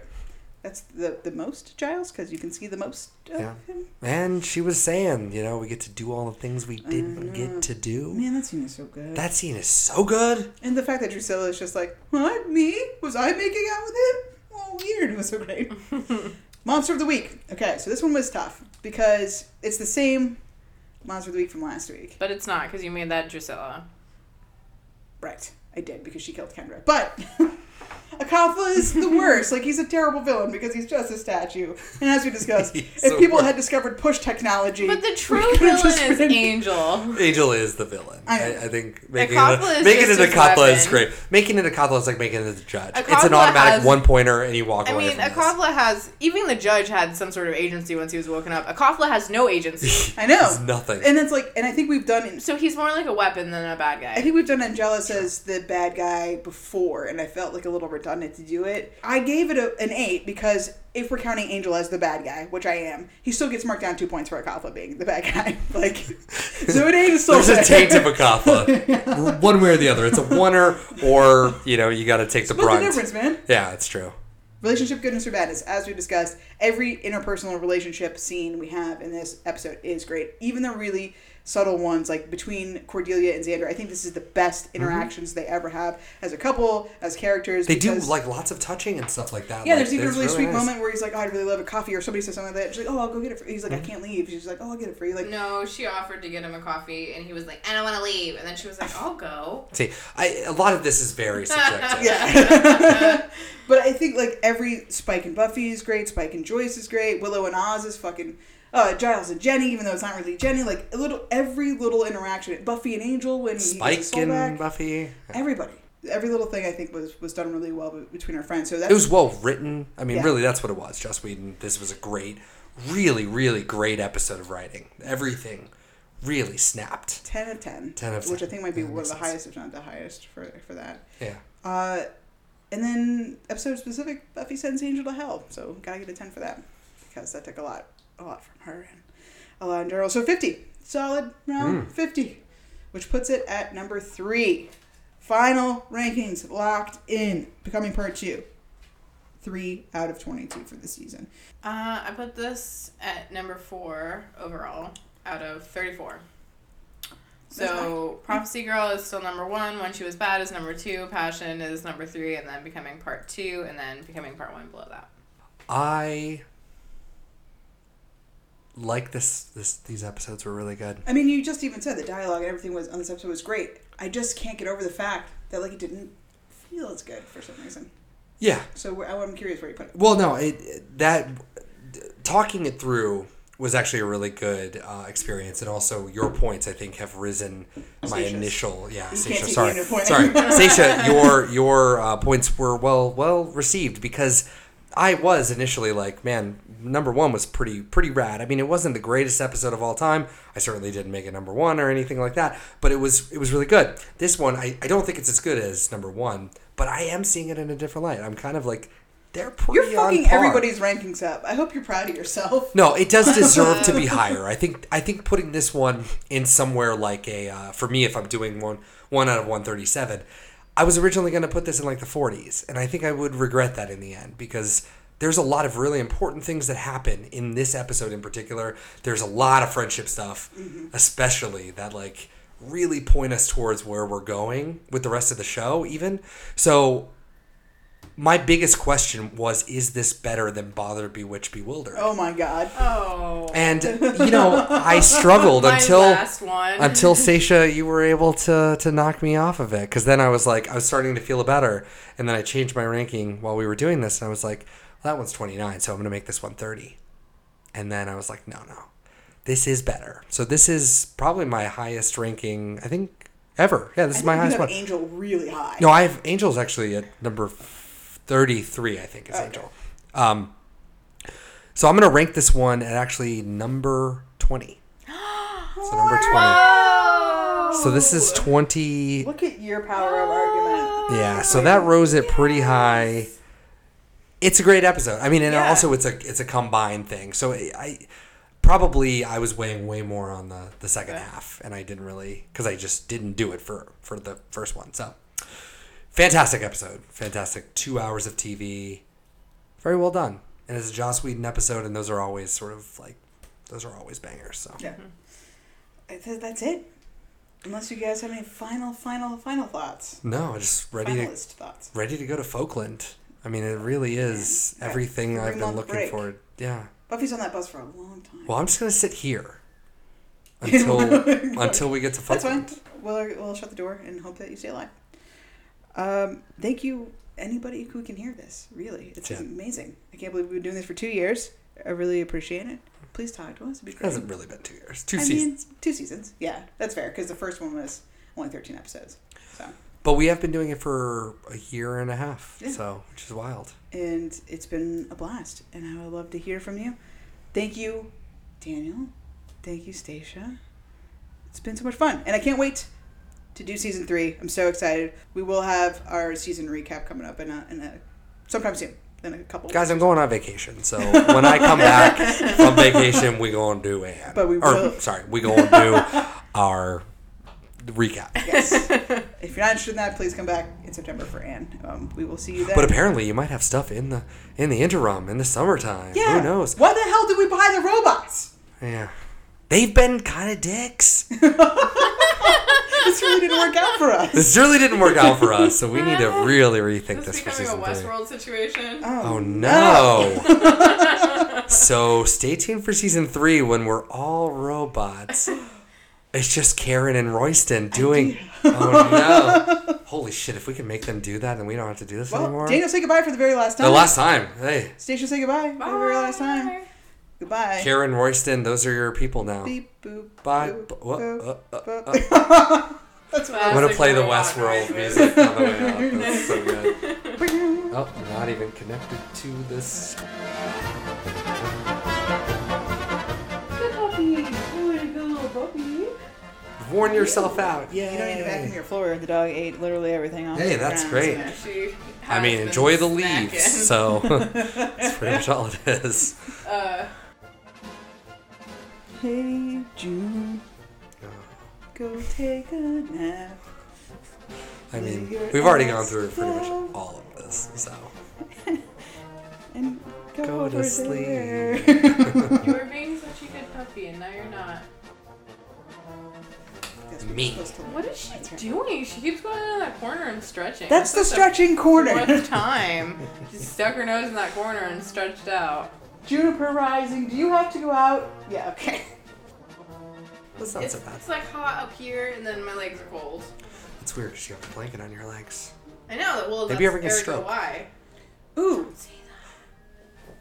That's the, the most Giles, because you can see the most of Yeah. him. And she was saying, you know, we get to do all the things we didn't get to do. Man, that scene is so good. That scene is so good. And the fact that Drusilla is just like, what? Me? Was I making out with him? Oh, weird. It was so great. Monster of the Week. Okay, so this one was tough because it's the same Monster of the Week from last week. But it's not because you made that Drusilla. Right. I did because she killed Kendra. But Acathla is the worst. Like he's a terrible villain because he's just a statue. And as we discussed, if the people worst. had discovered push technology, But the true villain is been- Angel. Angel is the villain. I I, think making Acathla it is making just it a his is great. Making it Acathla is like making it a judge. it's an automatic has- one pointer, and you walk I away mean, from this. Has even the judge had some sort of agency once he was woken up. Acathla has no agency, I know. It's nothing. And it's like, and I think we've done. so he's more like a weapon than a bad guy. I think we've done Angelus as the bad guy before, and I felt like a little redundant to do it. I gave it a, an eight because if we're counting Angel as the bad guy, which I am, he still gets marked down two points for Acathla being the bad guy. Like, so an eight is still There's a taint of Acathla. One way or the other. It's a oneer, or you know, you got to take the What's the brunt. difference, man? Yeah, it's true. Relationship goodness or badness, as we discussed, every interpersonal relationship scene we have in this episode is great. Even the really subtle ones, like between Cordelia and Xander, I think this is the best interactions they ever have as a couple, as characters. Mm-hmm. They do like lots of touching and stuff like that. Yeah, Like, there's even a it's really, sweet nice. moment where he's like, oh, I'd really love a coffee, or somebody says something like that. She's like, oh, I'll go get it for you. He's like, Mm-hmm. I can't leave. She's like, oh, I'll get it for you. Like, No, she offered to get him a coffee, and he was like, "I don't want to leave." And then she was like, "I'll go." See, I, a lot of this is very subjective. yeah. but I think like every Spike and Buffy is great. Spike and Joyce is great. Willow and Oz is fucking. Uh, Giles and Jenny, even though it's not really Jenny, like a little, every little interaction. Buffy and Angel when he gets his Spike and back. Buffy. Everybody, every little thing I think was was done really well between our friends. So that's It was well written. I mean, Yeah. really, that's what it was. Joss Whedon. This was a great, really, really great episode of writing. Everything really snapped. ten of ten. 10 of ten. which I think might be one of the sense. highest, if not the highest, for for that. Yeah. Uh, and then episode specific, Buffy sends Angel to hell. So gotta get a ten for that because that took a lot, a lot from her and a lot in general. So fifty, solid round Mm. fifty, which puts it at number three. Final rankings locked in. Becoming part two. Three out of 22 for the season. Uh, I put this at number four overall out of 34. So, Prophecy Girl is still number one. When She Was Bad is number two. Passion is number three. And then Becoming Part two. And then Becoming Part one below that. I like this. This these episodes were really good. I mean, you just even said the dialogue and everything was on this episode was great. I just can't get over the fact that like it didn't feel as good for some reason. Yeah. So I'm curious where you put it. Well, no, it that talking it through was actually a really good uh, experience, and also your points I think have risen. My initial, yeah, You sorry, sorry, Stacia, your your uh, points were well well received because I was initially like, man, number one was pretty pretty rad. I mean, it wasn't the greatest episode of all time. I certainly didn't make it number one or anything like that, but it was it was really good. This one, I, I don't think it's as good as number one, but I am seeing it in a different light. I'm kind of like. They're pretty You're fucking everybody's rankings up. I hope you're proud of yourself. No, it does deserve to be higher. I think I think putting this one in somewhere like a uh, for me if I'm doing one one out of 137, I was originally going to put this in like the 40s, and I think I would regret that in the end because there's a lot of really important things that happen in this episode in particular. There's a lot of friendship stuff, mm-hmm. especially that like really point us towards where we're going with the rest of the show even. So my biggest question was is this better than Bother Bewitched Bewildered? Oh my god. Oh. And you know, I struggled My until last one. until Stacia, you were able to to knock me off of it because then I was like, I was starting to feel better, and then I changed my ranking while we were doing this, and I was like, well, that one's twenty nine, so I'm gonna make this one thirty, and then I was like, no, no, this is better. So this is probably my highest ranking, I think, ever. Yeah, this I is my highest you one. Angel really high. No, I have Angel's actually at number thirty three. I think is Okay. Angel. Um, so I'm gonna rank this one at actually number twenty. So number twenty. So this is twenty. Look at your power of argument. Yeah. So that rose it pretty high. It's a great episode. I mean, and Yeah. also it's a it's a combined thing. So I, I probably I was weighing way more on the the second half, and I didn't really because I just didn't do it for for the first one. So fantastic episode, fantastic two hours of TV, very well done. And it's a Joss Whedon episode, and those are always sort of like those are always bangers. So Yeah. I That's it. Unless you guys have any final, final, final thoughts. no, just ready Finalist to thoughts. ready to go to Folkland. I mean, it really is Yeah. everything I've been looking break. forward. Yeah. Buffy's on that bus for a long time. Well, I'm just gonna sit here until until we get to That's fine. We'll, we'll shut the door and hope that you stay alive. Um, thank you, anybody who can hear this. Really, it's Yeah. amazing. I can't believe we've been doing this for two years. I really appreciate it. Please talk to us. It'd be It hasn't really been two years, two I seasons. Mean, two seasons. Yeah, that's fair because the first one was only 13 episodes. So, But we have been doing it for a year and a half, Yeah. so which is wild. and it's been a blast, and I would love to hear from you. Thank you, Daniel. Thank you, Stacia. It's been so much fun, and I can't wait to do season three. I'm so excited. We will have our season recap coming up in a, in a sometime soon. In a couple. Guys, I'm going on vacation, so when I come back from vacation, we go and do a. But we or, will- sorry, we go and do our recap. Yes. if you're not interested in that, please come back in September for Anne. Um, we will see you then. But apparently, you might have stuff in the in the interim in the summertime. yeah. Who knows? Why the hell did we buy the robots? Yeah, they've been kind of dicks. This really didn't work out for us. This really didn't work out for us, so we need to really rethink This this for becoming a season three. Situation. Oh no! so stay tuned for season three when we're all robots. It's just Karen and Royston doing. Oh no! Holy shit! If we can make them do that, then we don't have to do this Well, anymore. Daniel, say goodbye for the very last time. the last time, hey, Stacia, say goodbye for the very last time. Goodbye. Karen Royston, those are your people now. Beep, boop, Bye. boop, B- what? boop, Uh, uh, boop. uh. That's I'm gonna play the robot Westworld noise. music on the way out. That's so good. Oh, not even connected to this. Worn yourself out. Yeah. You don't need to vacuum your floor. The dog ate literally everything off. Hey, the that's ground, great. Yeah, she I mean, enjoy the snacking. leaves. So that's pretty much all it is. Uh, Hey, June. Go take a nap. I mean, we've already gone ass through pretty much all of this. So go to sleep. You were being such a good puppy, and now you're not. Me. What is she doing? She keeps going in that corner and stretching. That's the That's stretching corner. What time? She stuck her nose in that corner and stretched out. Juniper Rising, do you have to go out? Yeah, okay. That's not It's, so bad. it's like hot up here, and then my legs are cold. It's weird because you have the blanket on your legs. I know. Well, Maybe you that's ever get ergo stroke. Why? Ooh.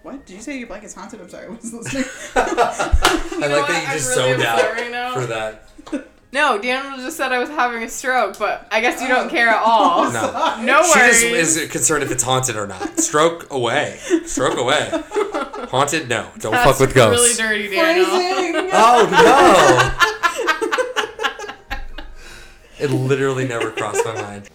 What? Did you say your blanket's haunted? I'm sorry, I wasn't listening. I like what? that you just really zoned out right now. for that. No, Daniel just said I was having a stroke, but I guess you don't care at all. No. No worries. She just is concerned if it's haunted or not. Stroke away. Stroke away. Haunted? No. Don't That's fuck with ghosts. Really dirty, Daniel. Oh no! it literally never crossed my mind.